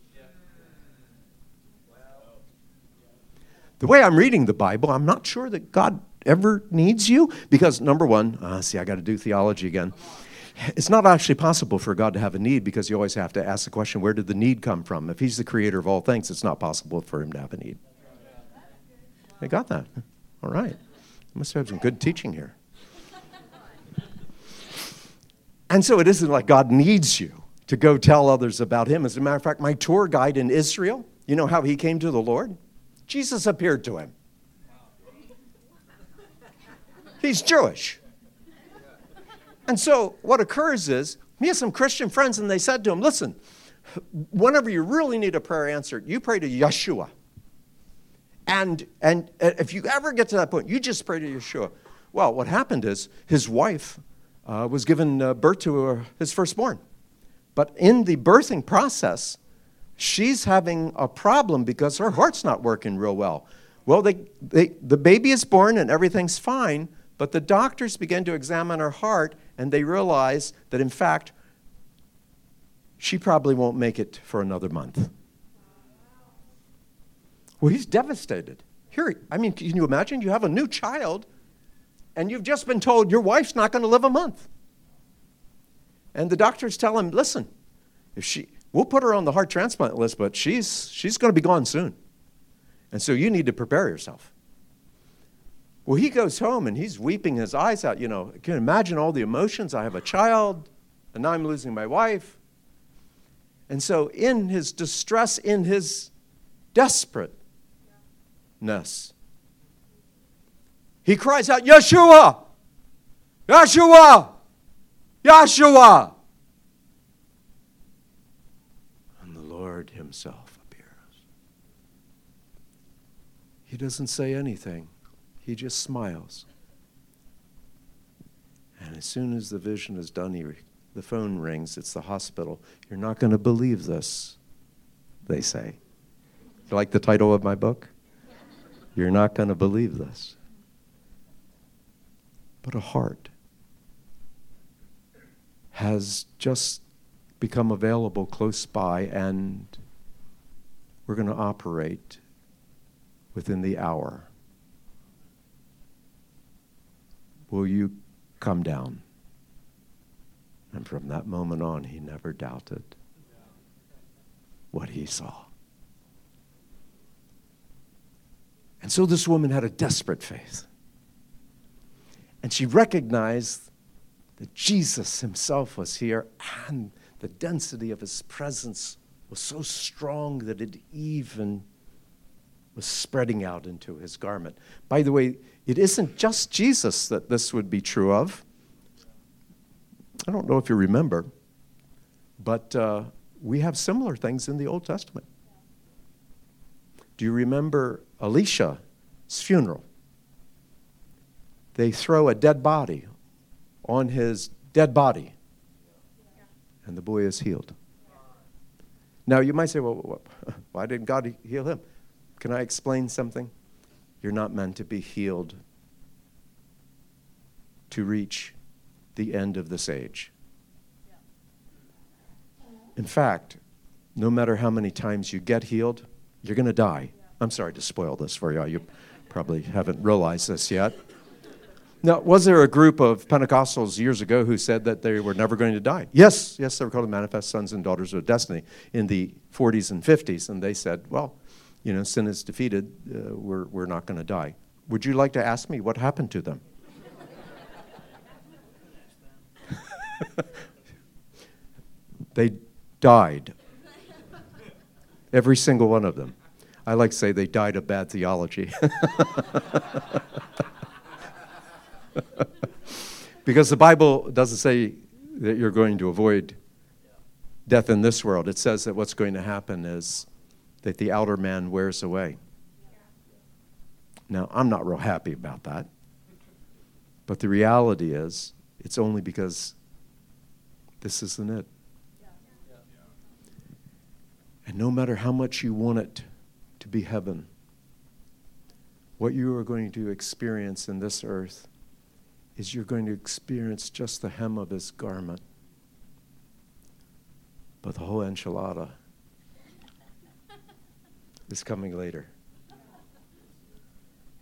Speaker 1: The way I'm reading the Bible, I'm not sure that God ever needs you because, number one, uh, see, I got to do theology again it's not actually possible for God to have a need because you always have to ask the question where did the need come from? If He's the creator of all things, it's not possible for Him to have a need. I got that. All right. I must have some good teaching here. And so it isn't like God needs you to go tell others about him. As a matter of fact, my tour guide in Israel, you know how he came to the Lord? Jesus appeared to him. He's Jewish. And so what occurs is, he has some Christian friends, and they said to him, Listen, whenever you really need a prayer answered, you pray to Yeshua. And, and if you ever get to that point, you just pray to Yeshua. Well, what happened is his wife uh, was given uh, birth to uh, his firstborn. But in the birthing process, she's having a problem because her heart's not working real well. Well, they, they, the baby is born and everything's fine, but the doctors begin to examine her heart and they realize that, in fact, she probably won't make it for another month. Well, he's devastated. Here, I mean, can you imagine? You have a new child, and you've just been told your wife's not going to live a month. And the doctors tell him, listen, if she, we'll put her on the heart transplant list, but she's, she's going to be gone soon. And so you need to prepare yourself. Well, he goes home and he's weeping his eyes out. You know, can you imagine all the emotions? I have a child, and now I'm losing my wife. And so, in his distress, in his desperateness, he cries out, Yeshua! Yeshua! Yeshua! And the Lord Himself appears. He doesn't say anything. He just smiles. And as soon as the vision is done, he, the phone rings. It's the hospital. You're not going to believe this, they say. You like the title of my book? You're not going to believe this. But a heart has just become available close by, and we're going to operate within the hour. Will you come down? And from that moment on, he never doubted what he saw. And so this woman had a desperate faith. And she recognized that Jesus himself was here, and the density of his presence was so strong that it even was spreading out into his garment. By the way, it isn't just Jesus that this would be true of. I don't know if you remember, but uh, we have similar things in the Old Testament. Do you remember Elisha's funeral? They throw a dead body on his dead body, and the boy is healed. Now, you might say, well, why didn't God heal him? Can I explain something? You're not meant to be healed to reach the end of this age. In fact, no matter how many times you get healed, you're going to die. I'm sorry to spoil this for you. You probably haven't realized this yet. Now, was there a group of Pentecostals years ago who said that they were never going to die? Yes, yes, they were called the Manifest Sons and Daughters of Destiny in the 40s and 50s, and they said, well, you know, sin is defeated, uh, we're, we're not going to die. Would you like to ask me what happened to them? they died. Every single one of them. I like to say they died of bad theology. because the Bible doesn't say that you're going to avoid death in this world. It says that what's going to happen is that the outer man wears away. Now, I'm not real happy about that. But the reality is, it's only because this isn't it. And no matter how much you want it to be heaven, what you are going to experience in this earth is you're going to experience just the hem of his garment. But the whole enchilada is coming later.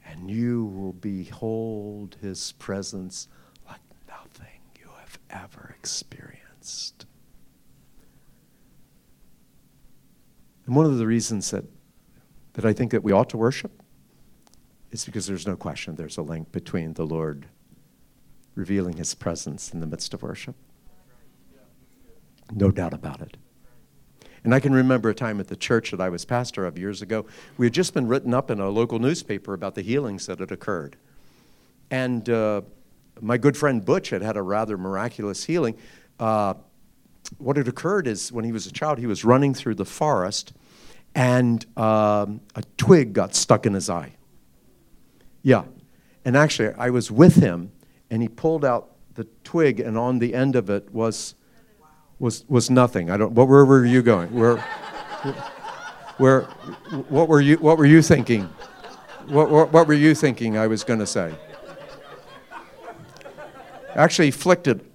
Speaker 1: And you will behold his presence like nothing you have ever experienced. And one of the reasons that, that I think that we ought to worship is because there's no question there's a link between the Lord revealing his presence in the midst of worship No doubt about it. And I can remember a time at the church that I was pastor of years ago. We had just been written up in a local newspaper about the healings that had occurred. And uh, my good friend Butch had had a rather miraculous healing. Uh, what had occurred is when he was a child, he was running through the forest and um, a twig got stuck in his eye. Yeah. And actually, I was with him and he pulled out the twig, and on the end of it was was was nothing. I don't. What, where were you going? Where, where, what were you? What were you thinking? What, what, what were you thinking? I was going to say. Actually, flicked it.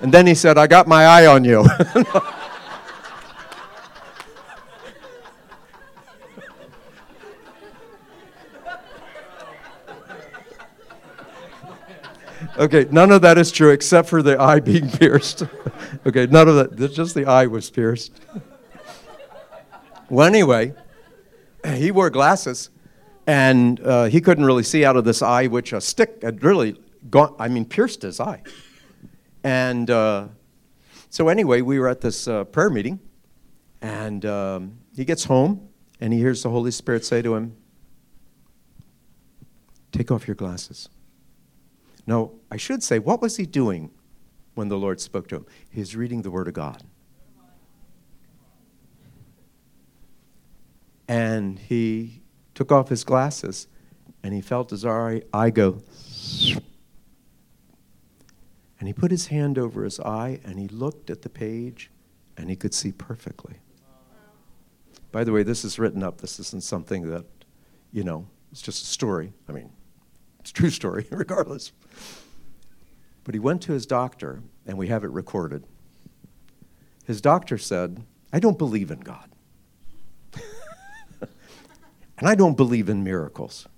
Speaker 1: and then he said, "I got my eye on you." Okay, none of that is true except for the eye being pierced. okay, none of that, just the eye was pierced. well, anyway, he wore glasses and uh, he couldn't really see out of this eye, which a stick had really gone, I mean, pierced his eye. And uh, so, anyway, we were at this uh, prayer meeting and um, he gets home and he hears the Holy Spirit say to him, Take off your glasses. No, I should say, what was he doing when the Lord spoke to him? He's reading the Word of God. And he took off his glasses and he felt his eye go. And he put his hand over his eye and he looked at the page and he could see perfectly. By the way, this is written up. This isn't something that, you know, it's just a story. I mean, it's a true story, regardless. But he went to his doctor, and we have it recorded. His doctor said, I don't believe in God. and I don't believe in miracles.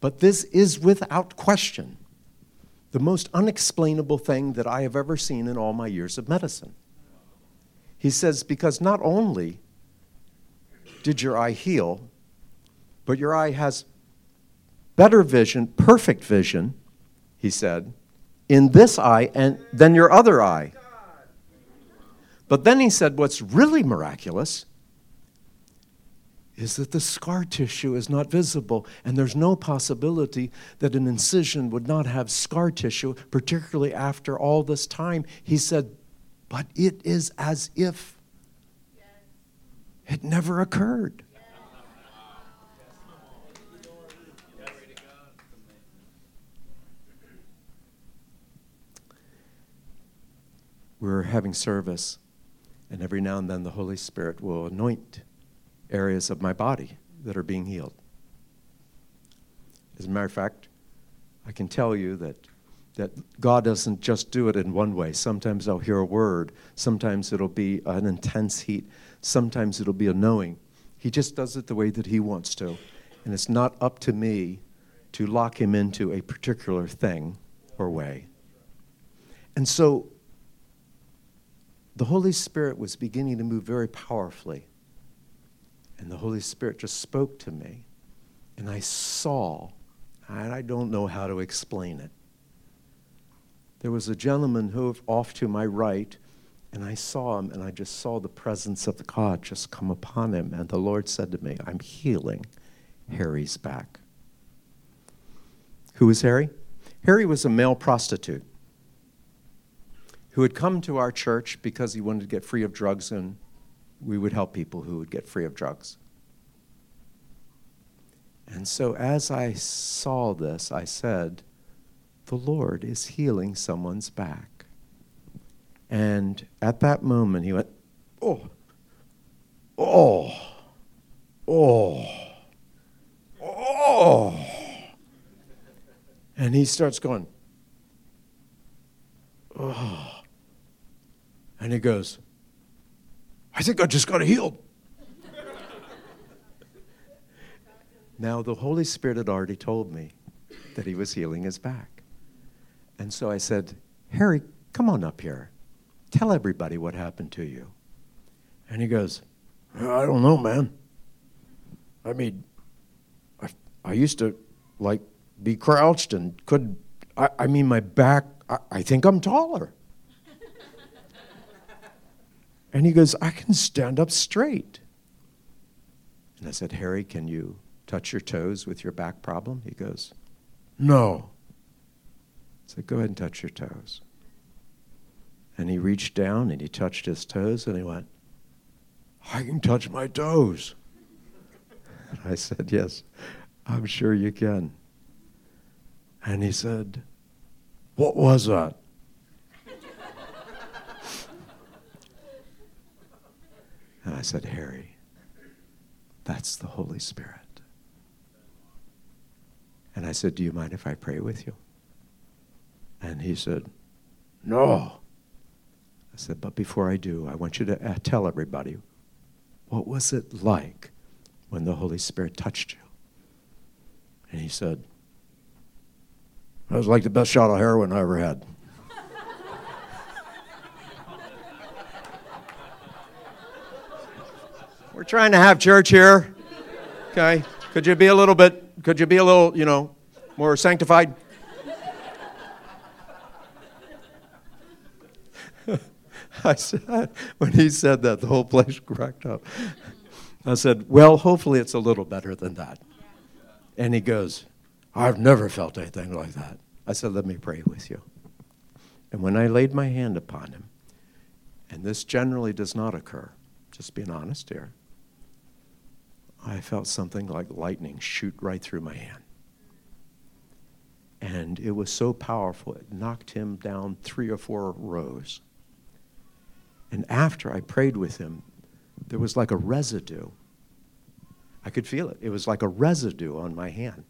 Speaker 1: But this is without question the most unexplainable thing that I have ever seen in all my years of medicine. He says, because not only did your eye heal, but your eye has better vision, perfect vision, he said, in this eye and then your other eye. But then he said, what's really miraculous is that the scar tissue is not visible, and there's no possibility that an incision would not have scar tissue, particularly after all this time. He said, but it is as if it never occurred. We're having service, and every now and then the Holy Spirit will anoint areas of my body that are being healed. As a matter of fact, I can tell you that, that God doesn't just do it in one way. Sometimes I'll hear a word, sometimes it'll be an intense heat, sometimes it'll be a knowing. He just does it the way that He wants to. And it's not up to me to lock Him into a particular thing or way. And so the Holy Spirit was beginning to move very powerfully. And the Holy Spirit just spoke to me. And I saw, and I don't know how to explain it. There was a gentleman who off to my right, and I saw him, and I just saw the presence of God just come upon him. And the Lord said to me, I'm healing Harry's back. Who was Harry? Harry was a male prostitute who had come to our church because he wanted to get free of drugs, and we would help people who would get free of drugs. And so, as I saw this, I said, The Lord is healing someone's back. And at that moment, he went, Oh, oh, oh, oh. And he starts going, Oh. And he goes, I think I just got healed. now, the Holy Spirit had already told me that he was healing his back. And so I said, Harry, come on up here. Tell everybody what happened to you. And he goes, I don't know, man. I mean, I, I used to like be crouched and couldn't, I, I mean, my back I, I think I'm taller. And he goes, I can stand up straight. And I said, Harry, can you touch your toes with your back problem? He goes, No. I said, Go ahead and touch your toes. And he reached down and he touched his toes and he went, I can touch my toes. And I said, Yes, I'm sure you can. And he said, What was that? And I said, Harry, that's the Holy Spirit. And I said, Do you mind if I pray with you? And he said, No. I said, But before I do, I want you to uh, tell everybody what was it like when the Holy Spirit touched you? And he said, That was like the best shot of heroin I ever had. We're trying to have church here. Okay? Could you be a little bit, could you be a little, you know, more sanctified? I said, when he said that, the whole place cracked up. I said, Well, hopefully it's a little better than that. And he goes, I've never felt anything like that. I said, Let me pray with you. And when I laid my hand upon him, and this generally does not occur, just being honest here, I felt something like lightning shoot right through my hand. And it was so powerful, it knocked him down three or four rows. And after I prayed with him, there was like a residue. I could feel it. It was like a residue on my hand.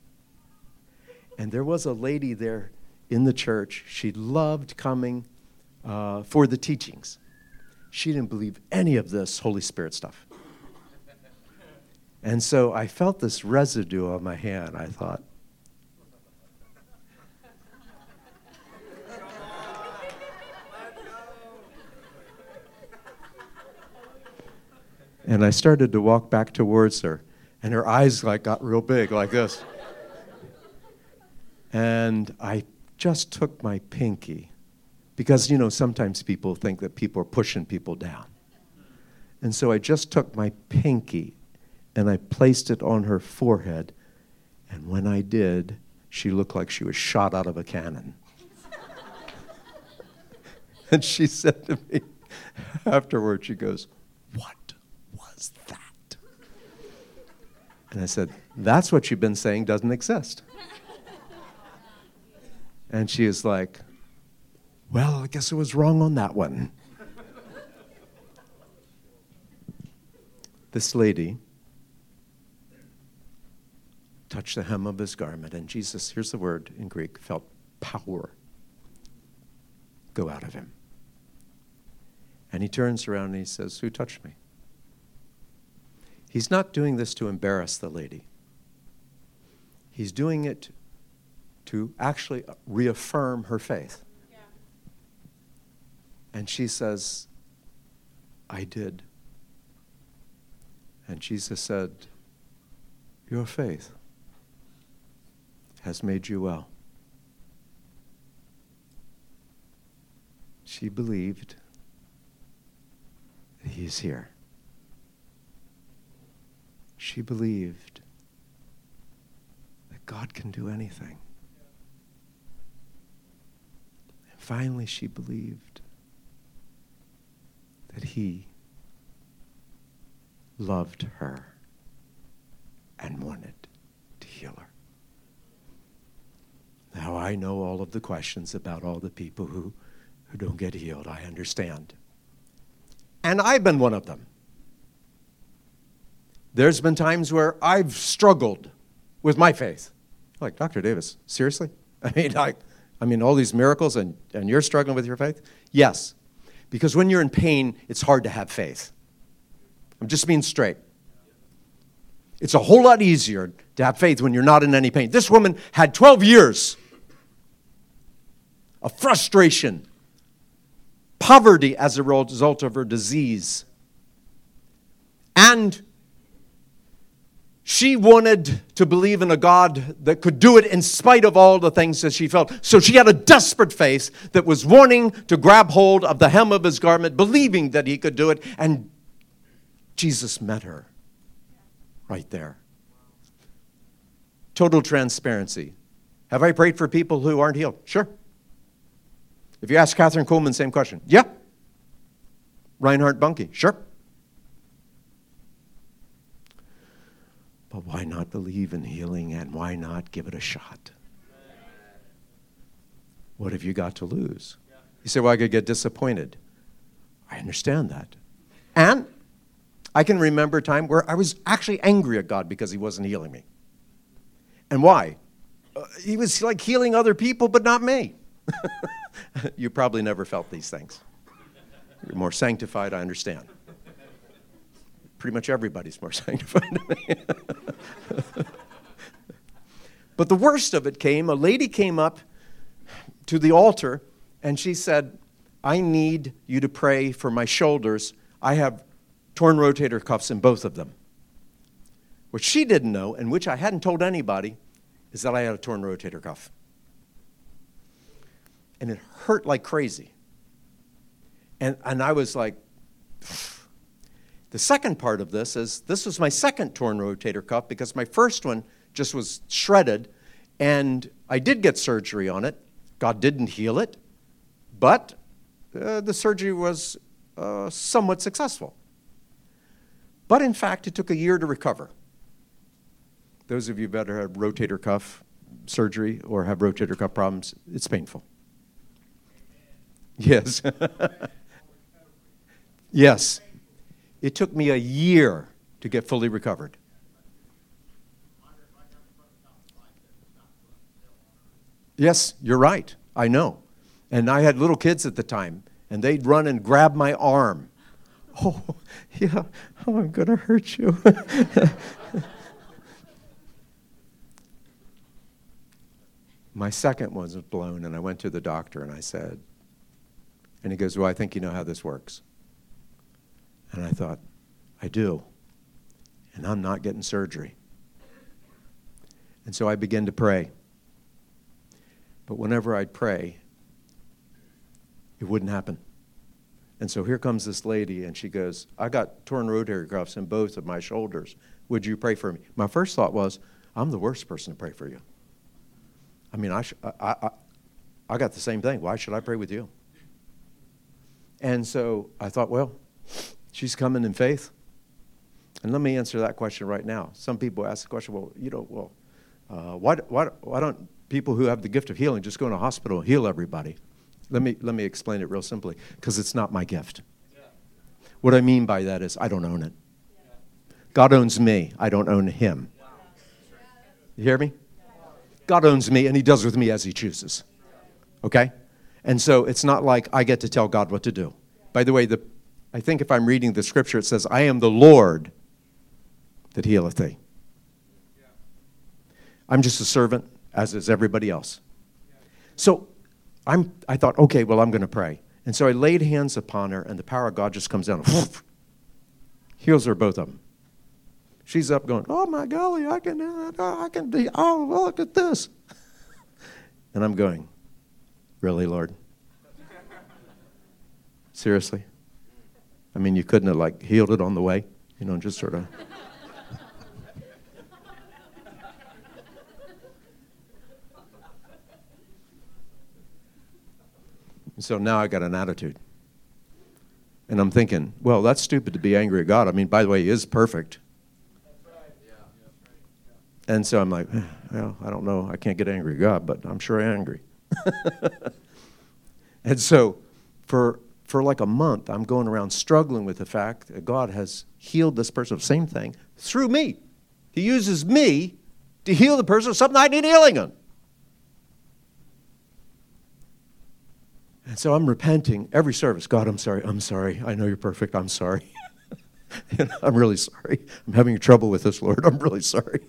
Speaker 1: And there was a lady there in the church. She loved coming uh, for the teachings. She didn't believe any of this Holy Spirit stuff. And so I felt this residue on my hand. I thought, and I started to walk back towards her, and her eyes like got real big like this. And I just took my pinky because you know sometimes people think that people are pushing people down. And so I just took my pinky and I placed it on her forehead. And when I did, she looked like she was shot out of a cannon. and she said to me afterward, she goes, What was that? And I said, That's what you've been saying doesn't exist. And she is like, Well, I guess I was wrong on that one. this lady touched the hem of his garment. And Jesus, here's the word in Greek, felt power go out of him. And he turns around and he says, Who touched me? He's not doing this to embarrass the lady. He's doing it to actually reaffirm her faith. Yeah. And she says, I did. And Jesus said, Your faith has made you well. She believed that he is here. She believed that God can do anything. And finally, she believed that He loved her and wanted to heal her. Now, I know all of the questions about all the people who, who don't get healed. I understand. And I've been one of them. There's been times where I've struggled with my faith. Like, Dr. Davis, seriously? I mean, I, I mean, all these miracles and, and you're struggling with your faith? Yes. Because when you're in pain, it's hard to have faith. I'm just being straight. It's a whole lot easier to have faith when you're not in any pain. This woman had 12 years of frustration, poverty as a result of her disease. And she wanted to believe in a God that could do it in spite of all the things that she felt. So she had a desperate faith that was wanting to grab hold of the hem of his garment, believing that he could do it. And Jesus met her right there. Total transparency. Have I prayed for people who aren't healed? Sure. If you ask Kathryn Kuhlman, same question. Yeah. Reinhard Bonnke, sure. But why not believe in healing and why not give it a shot? What have you got to lose? You say, well, I could get disappointed. I understand that. And I can remember a time where I was actually angry at God because He wasn't healing me. And why? Uh, he was like healing other people, but not me. you probably never felt these things. You're more sanctified, I understand pretty much everybody's more sanctified but the worst of it came a lady came up to the altar and she said, I need you to pray for my shoulders. I have torn rotator cuffs in both of them. What she didn't know, and which I hadn't told anybody, is that I had a torn rotator cuff. And it hurt like crazy. And, and I was like, the second part of this is this was my second torn rotator cuff because my first one just was shredded, and I did get surgery on it. God didn't heal it, but uh, the surgery was uh, somewhat successful. But in fact, it took a year to recover. Those of you that have rotator cuff surgery or have rotator cuff problems, it's painful. Yes. yes. It took me a year to get fully recovered. Yes, you're right. I know. And I had little kids at the time, and they'd run and grab my arm. Oh, yeah, oh, I'm going to hurt you. my second one was blown, and I went to the doctor and I said, and he goes, Well, I think you know how this works. And I thought, I do. And I'm not getting surgery. And so I began to pray. But whenever I'd pray, it wouldn't happen. And so here comes this lady, and she goes, I got torn rotator cuffs in both of my shoulders. Would you pray for me? My first thought was, I'm the worst person to pray for you. I mean, I, sh- I, I, I got the same thing. Why should I pray with you? And so I thought, well, She's coming in faith. And let me answer that question right now. Some people ask the question, well, you know, well, uh, why, why, why don't people who have the gift of healing just go in a hospital and heal everybody? Let me, let me explain it real simply because it's not my gift. What I mean by that is I don't own it. God owns me, I don't own him. You hear me? God owns me and he does with me as he chooses. Okay? And so it's not like I get to tell God what to do. By the way, the I think if I'm reading the scripture, it says, I am the Lord that healeth thee. I'm just a servant, as is everybody else. So I'm, I thought, okay, well, I'm going to pray. And so I laid hands upon her, and the power of God just comes down, whoosh, heals her, both of them. She's up going, oh my golly, I can, I can oh, look at this. And I'm going, really, Lord? Seriously? I mean, you couldn't have like healed it on the way, you know, just sort of. so now I got an attitude. And I'm thinking, well, that's stupid to be angry at God. I mean, by the way, He is perfect. And so I'm like, well, I don't know. I can't get angry at God, but I'm sure I'm angry. and so for for like a month, I'm going around struggling with the fact that God has healed this person, of the same thing, through me. He uses me to heal the person of something I need healing on. And so I'm repenting every service. God, I'm sorry. I'm sorry. I know you're perfect. I'm sorry. I'm really sorry. I'm having trouble with this, Lord. I'm really sorry.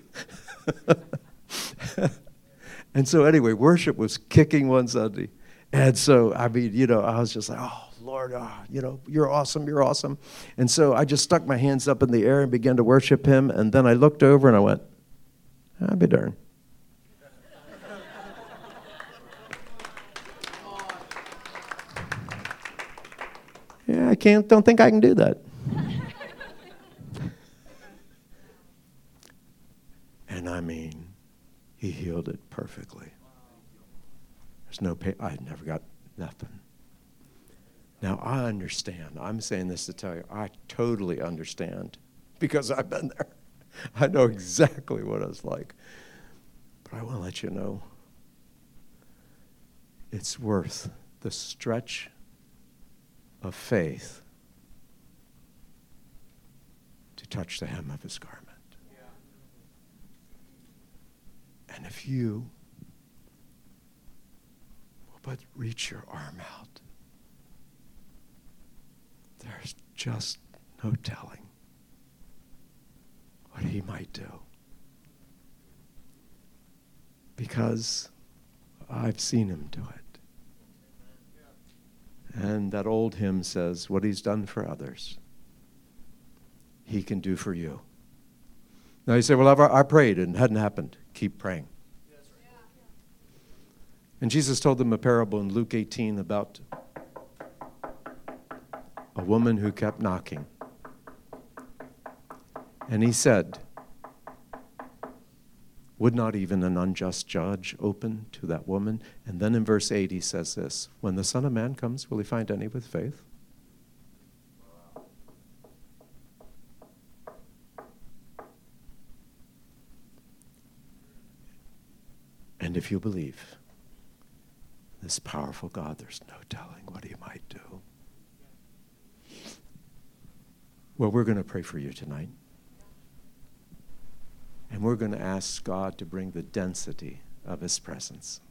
Speaker 1: and so, anyway, worship was kicking one Sunday. And so, I mean, you know, I was just like, oh, Lord, oh, you know, you're awesome, you're awesome. And so I just stuck my hands up in the air and began to worship him. And then I looked over and I went, I'll be darned. yeah, I can't, don't think I can do that. and I mean, he healed it perfectly. There's no pain. I never got nothing. Now, I understand. I'm saying this to tell you, I totally understand because I've been there. I know exactly what it's like. But I want to let you know it's worth the stretch of faith to touch the hem of his garment. And if you will but reach your arm out, there's just no telling what he might do. Because I've seen him do it. And that old hymn says, What he's done for others, he can do for you. Now you say, Well, I've, I prayed and it hadn't happened. Keep praying. And Jesus told them a parable in Luke 18 about a woman who kept knocking. And he said, Would not even an unjust judge open to that woman? And then in verse 8, he says this When the Son of Man comes, will he find any with faith? And if you believe this powerful God, there's no telling what he might do. Well, we're going to pray for you tonight. And we're going to ask God to bring the density of His presence.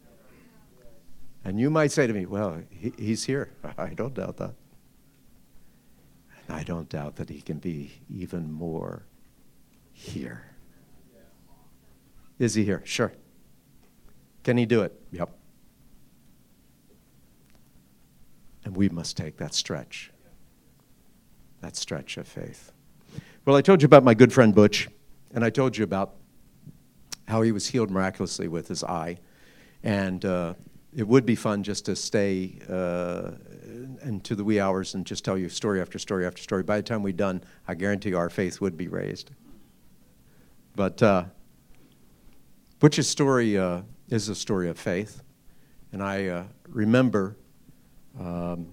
Speaker 1: And you might say to me, well, he, He's here. I don't doubt that. And I don't doubt that He can be even more here. Is He here? Sure. Can He do it? Yep. And we must take that stretch, that stretch of faith. Well, I told you about my good friend Butch. And I told you about how he was healed miraculously with his eye. And uh, it would be fun just to stay uh, into the wee hours and just tell you story after story after story. By the time we're done, I guarantee our faith would be raised. But uh, Butch's story uh, is a story of faith. And I uh, remember um,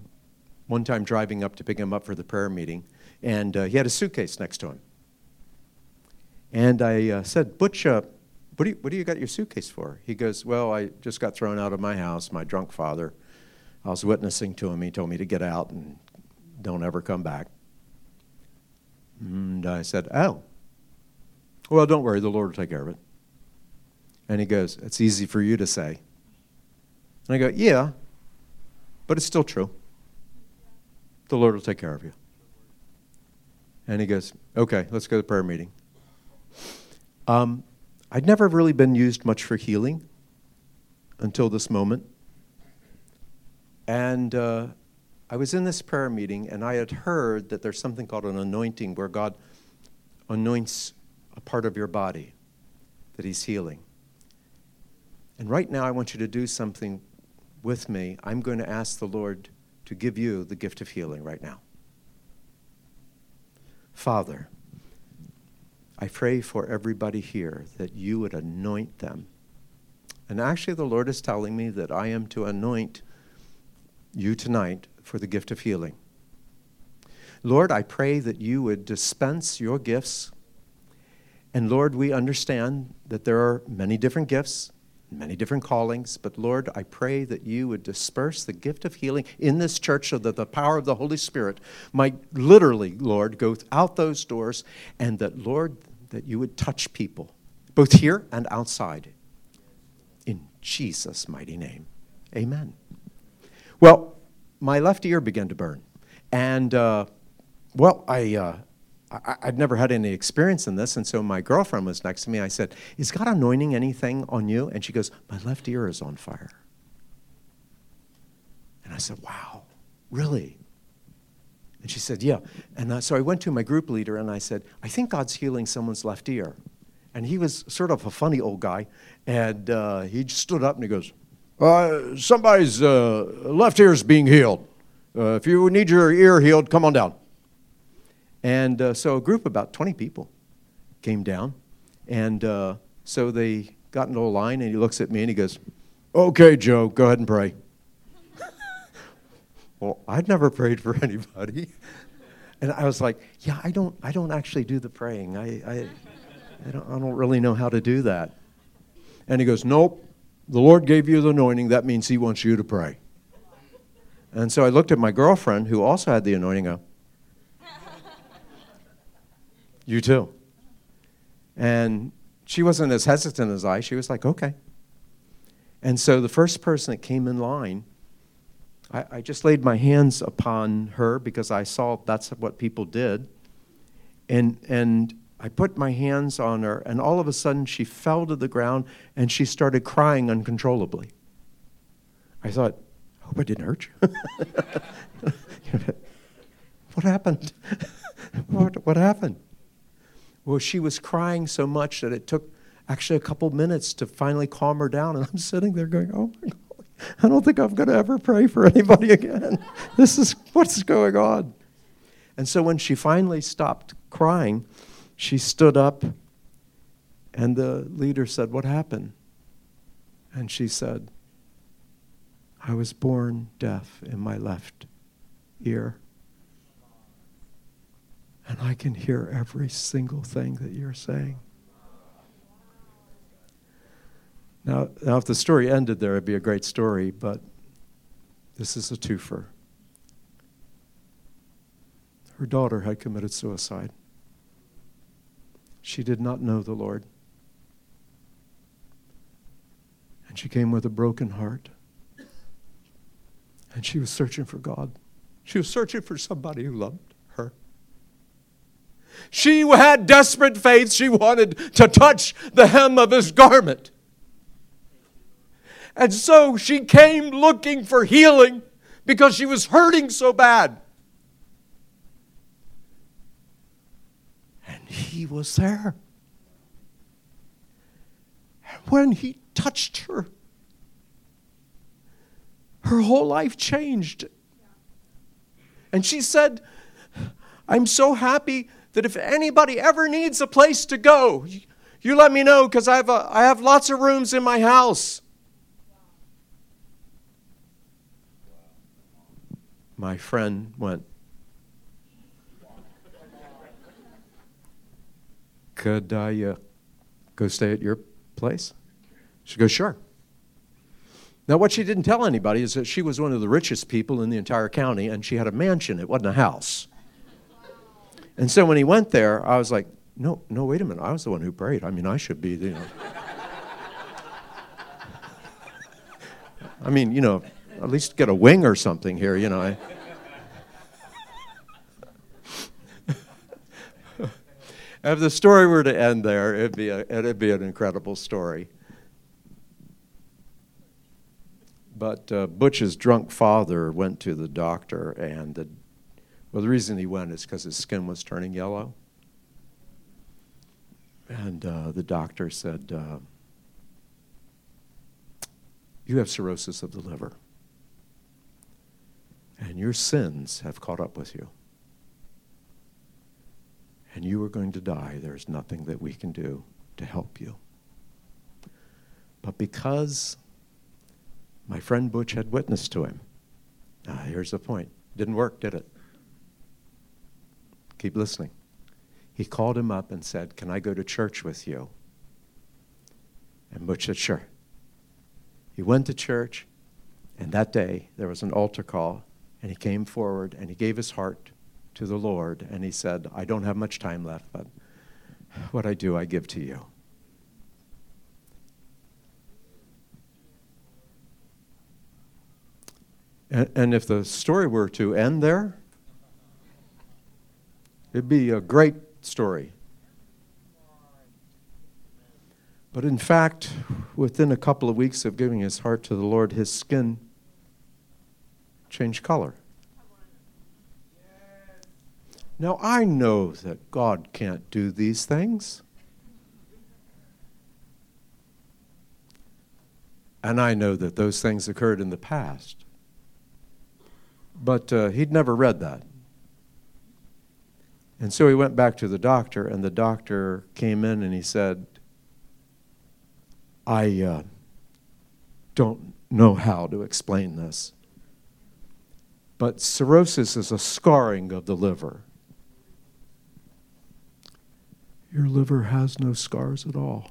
Speaker 1: one time driving up to pick him up for the prayer meeting, and uh, he had a suitcase next to him. And I uh, said, Butch, uh, what, do you, what do you got your suitcase for? He goes, Well, I just got thrown out of my house. My drunk father, I was witnessing to him. He told me to get out and don't ever come back. And I said, Oh, well, don't worry, the Lord will take care of it. And he goes, It's easy for you to say. And I go, Yeah, but it's still true. The Lord will take care of you. And he goes, Okay, let's go to prayer meeting. Um, I'd never really been used much for healing until this moment. And uh, I was in this prayer meeting, and I had heard that there's something called an anointing where God anoints a part of your body that He's healing. And right now, I want you to do something with me. I'm going to ask the Lord to give you the gift of healing right now. Father, I pray for everybody here that you would anoint them. And actually, the Lord is telling me that I am to anoint you tonight for the gift of healing. Lord, I pray that you would dispense your gifts. And Lord, we understand that there are many different gifts, many different callings, but Lord, I pray that you would disperse the gift of healing in this church so that the power of the Holy Spirit might literally, Lord, go out those doors and that, Lord, that you would touch people, both here and outside. In Jesus' mighty name. Amen. Well, my left ear began to burn. And, uh, well, I, uh, I, would never had any experience in this. And so my girlfriend was next to me. I said, Is God anointing anything on you? And she goes, My left ear is on fire. And I said, Wow, really? And she said, Yeah. And uh, so I went to my group leader and I said, I think God's healing someone's left ear. And he was sort of a funny old guy. And uh, he stood up and he goes, uh, Somebody's uh, left ear is being healed. Uh, if you need your ear healed, come on down. And uh, so a group, about 20 people, came down. And so they got into a line and he looks at me and he goes, Okay, Joe, go ahead and pray. well, I'd never prayed for anybody. And I was like, yeah, I don't, I don't actually do the praying. I, I, I, don't, I don't really know how to do that. And he goes, nope, the Lord gave you the anointing. That means he wants you to pray. And so I looked at my girlfriend, who also had the anointing, go, you too. And she wasn't as hesitant as I. She was like, okay. And so the first person that came in line, I, I, just laid my hands upon her because I saw that's what people did. And, and I put my hands on her, and all of a sudden she fell to the ground and she started crying uncontrollably. I thought, I hope I didn't hurt you. what happened? what, what happened? Well, she was crying so much that it took actually a couple minutes to finally calm her down. And I'm sitting there going, oh my God, I don't think I'm going to ever pray for anybody again. this is what's going on. And so when she finally stopped crying, she stood up and the leader said, What happened? And she said, I was born deaf in my left ear. And I can hear every single thing that you're saying. Now, now, if the story ended there, it'd be a great story, but this is a twofer. Her daughter had committed suicide. She did not know the Lord. And she came with a broken heart. And she was searching for God. She was searching for somebody who loved. She had desperate faith. She wanted to touch the hem of his garment. And so she came looking for healing because she was hurting so bad. And he was there. And when he touched her, her whole life changed. And she said, I'm so happy that if anybody ever needs a place to go, you let me know because I, have I have lots of rooms in my house. My friend went, Could I uh, go stay at your place? She goes, Sure. Now, what she didn't tell anybody is that she was one of the richest people in the entire county and she had a mansion. It wasn't a house. And so when he went there, I was like, no, no, wait a minute. I was the one who prayed. I mean, I should be, you know. I mean, you know, at least get a wing or something here, you know. if the story were to end there, it'd be, a, it'd be an incredible story. But uh, Butch's drunk father went to the doctor, and the, well, the reason he went is because his skin was turning yellow. And uh, the doctor said, uh, You have cirrhosis of the liver, and your sins have caught up with you. And you are going to die. There's nothing that we can do to help you. But because my friend Butch had witnessed to him. Ah, here's the point. Didn't work, did it? Keep listening. He called him up and said, Can I go to church with you? And Butch said, Sure. He went to church, and that day there was an altar call, and he came forward and he gave his heart to the Lord, and he said, I don't have much time left, but what I do, I give to you. And, if the story were to end there, it'd be a great story. But in fact, within a couple of weeks of giving his heart to the Lord, his skin changed color. Now, I know that God can't do these things. And I know that those things occurred in the past. But uh, he'd never read that. And so he went back to the doctor, and the doctor came in and he said, I uh, don't know how to explain this. But cirrhosis is a scarring of the liver. Your liver has no scars at all.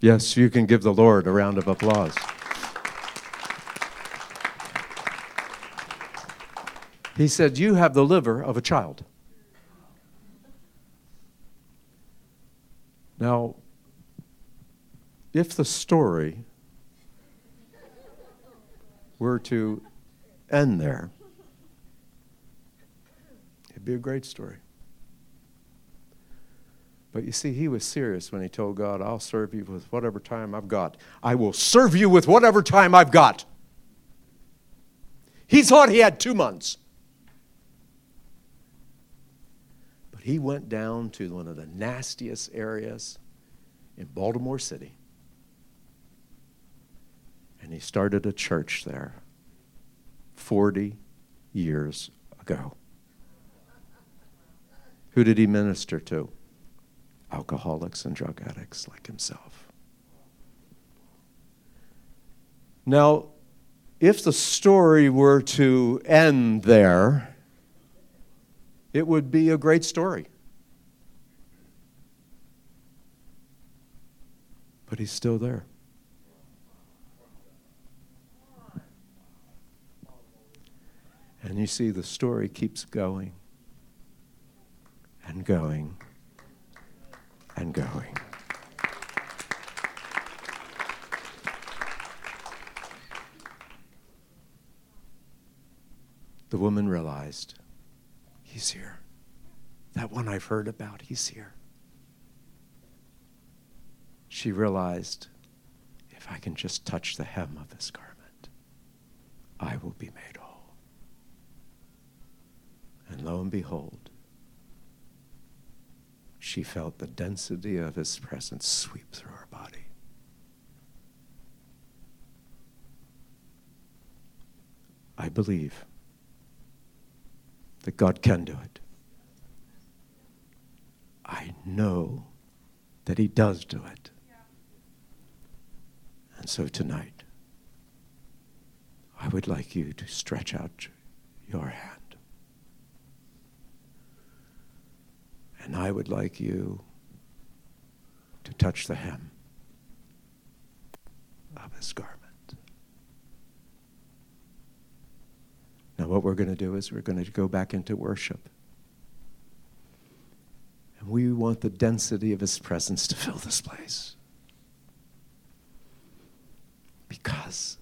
Speaker 1: Yes, you can give the Lord a round of applause. He said, You have the liver of a child. Now, if the story were to end there, it'd be a great story. But you see, he was serious when he told God, I'll serve you with whatever time I've got. I will serve you with whatever time I've got. He thought he had two months. But he went down to one of the nastiest areas in Baltimore City. And he started a church there 40 years ago. Who did he minister to? alcoholics and drug addicts like himself. Now, if the story were to end there, it would be a great story. But he's still there. And you see, the story keeps going and going and going. The woman realized, He's here. That one I've heard about, He's here. She realized, if I can just touch the hem of his garment, I will be made whole. And lo and behold, she felt the density of his presence sweep through her body. I believe that God can do it. I know that He does do it. And so tonight, I would like you to stretch out your hand. And I would like you to touch the hem of his garment. Now, what we're going to do is we're going to go back into worship. And we want the density of his presence to fill this place. Because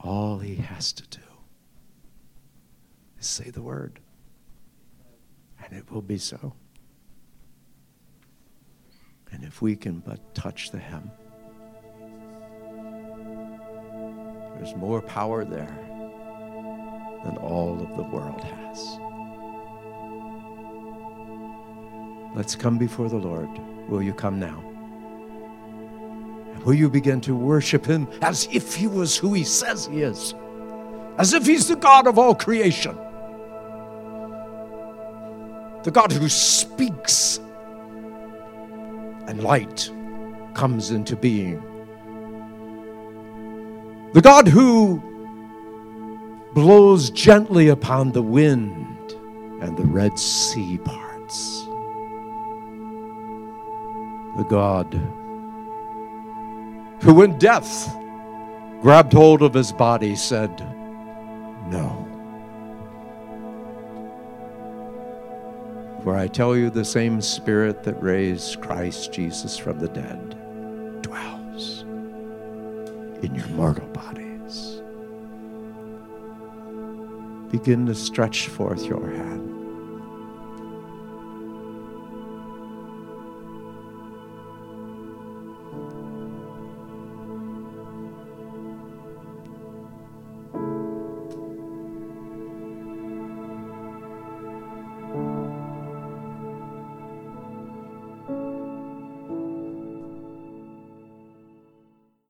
Speaker 1: all he has to do is say the word. And it will be so. And if we can but touch the hem, there's more power there than all of the world has. Let's come before the Lord. Will you come now? And will you begin to worship Him as if He was who He says He is? As if He's the God of all creation the God who speaks and light comes into being, the God who blows gently upon the wind and the Red Sea parts, the God who, in death grabbed hold of his body, said, No. For I tell you, the same Spirit that raised Christ Jesus from the dead in your mortal bodies. Begin to stretch forth your hand.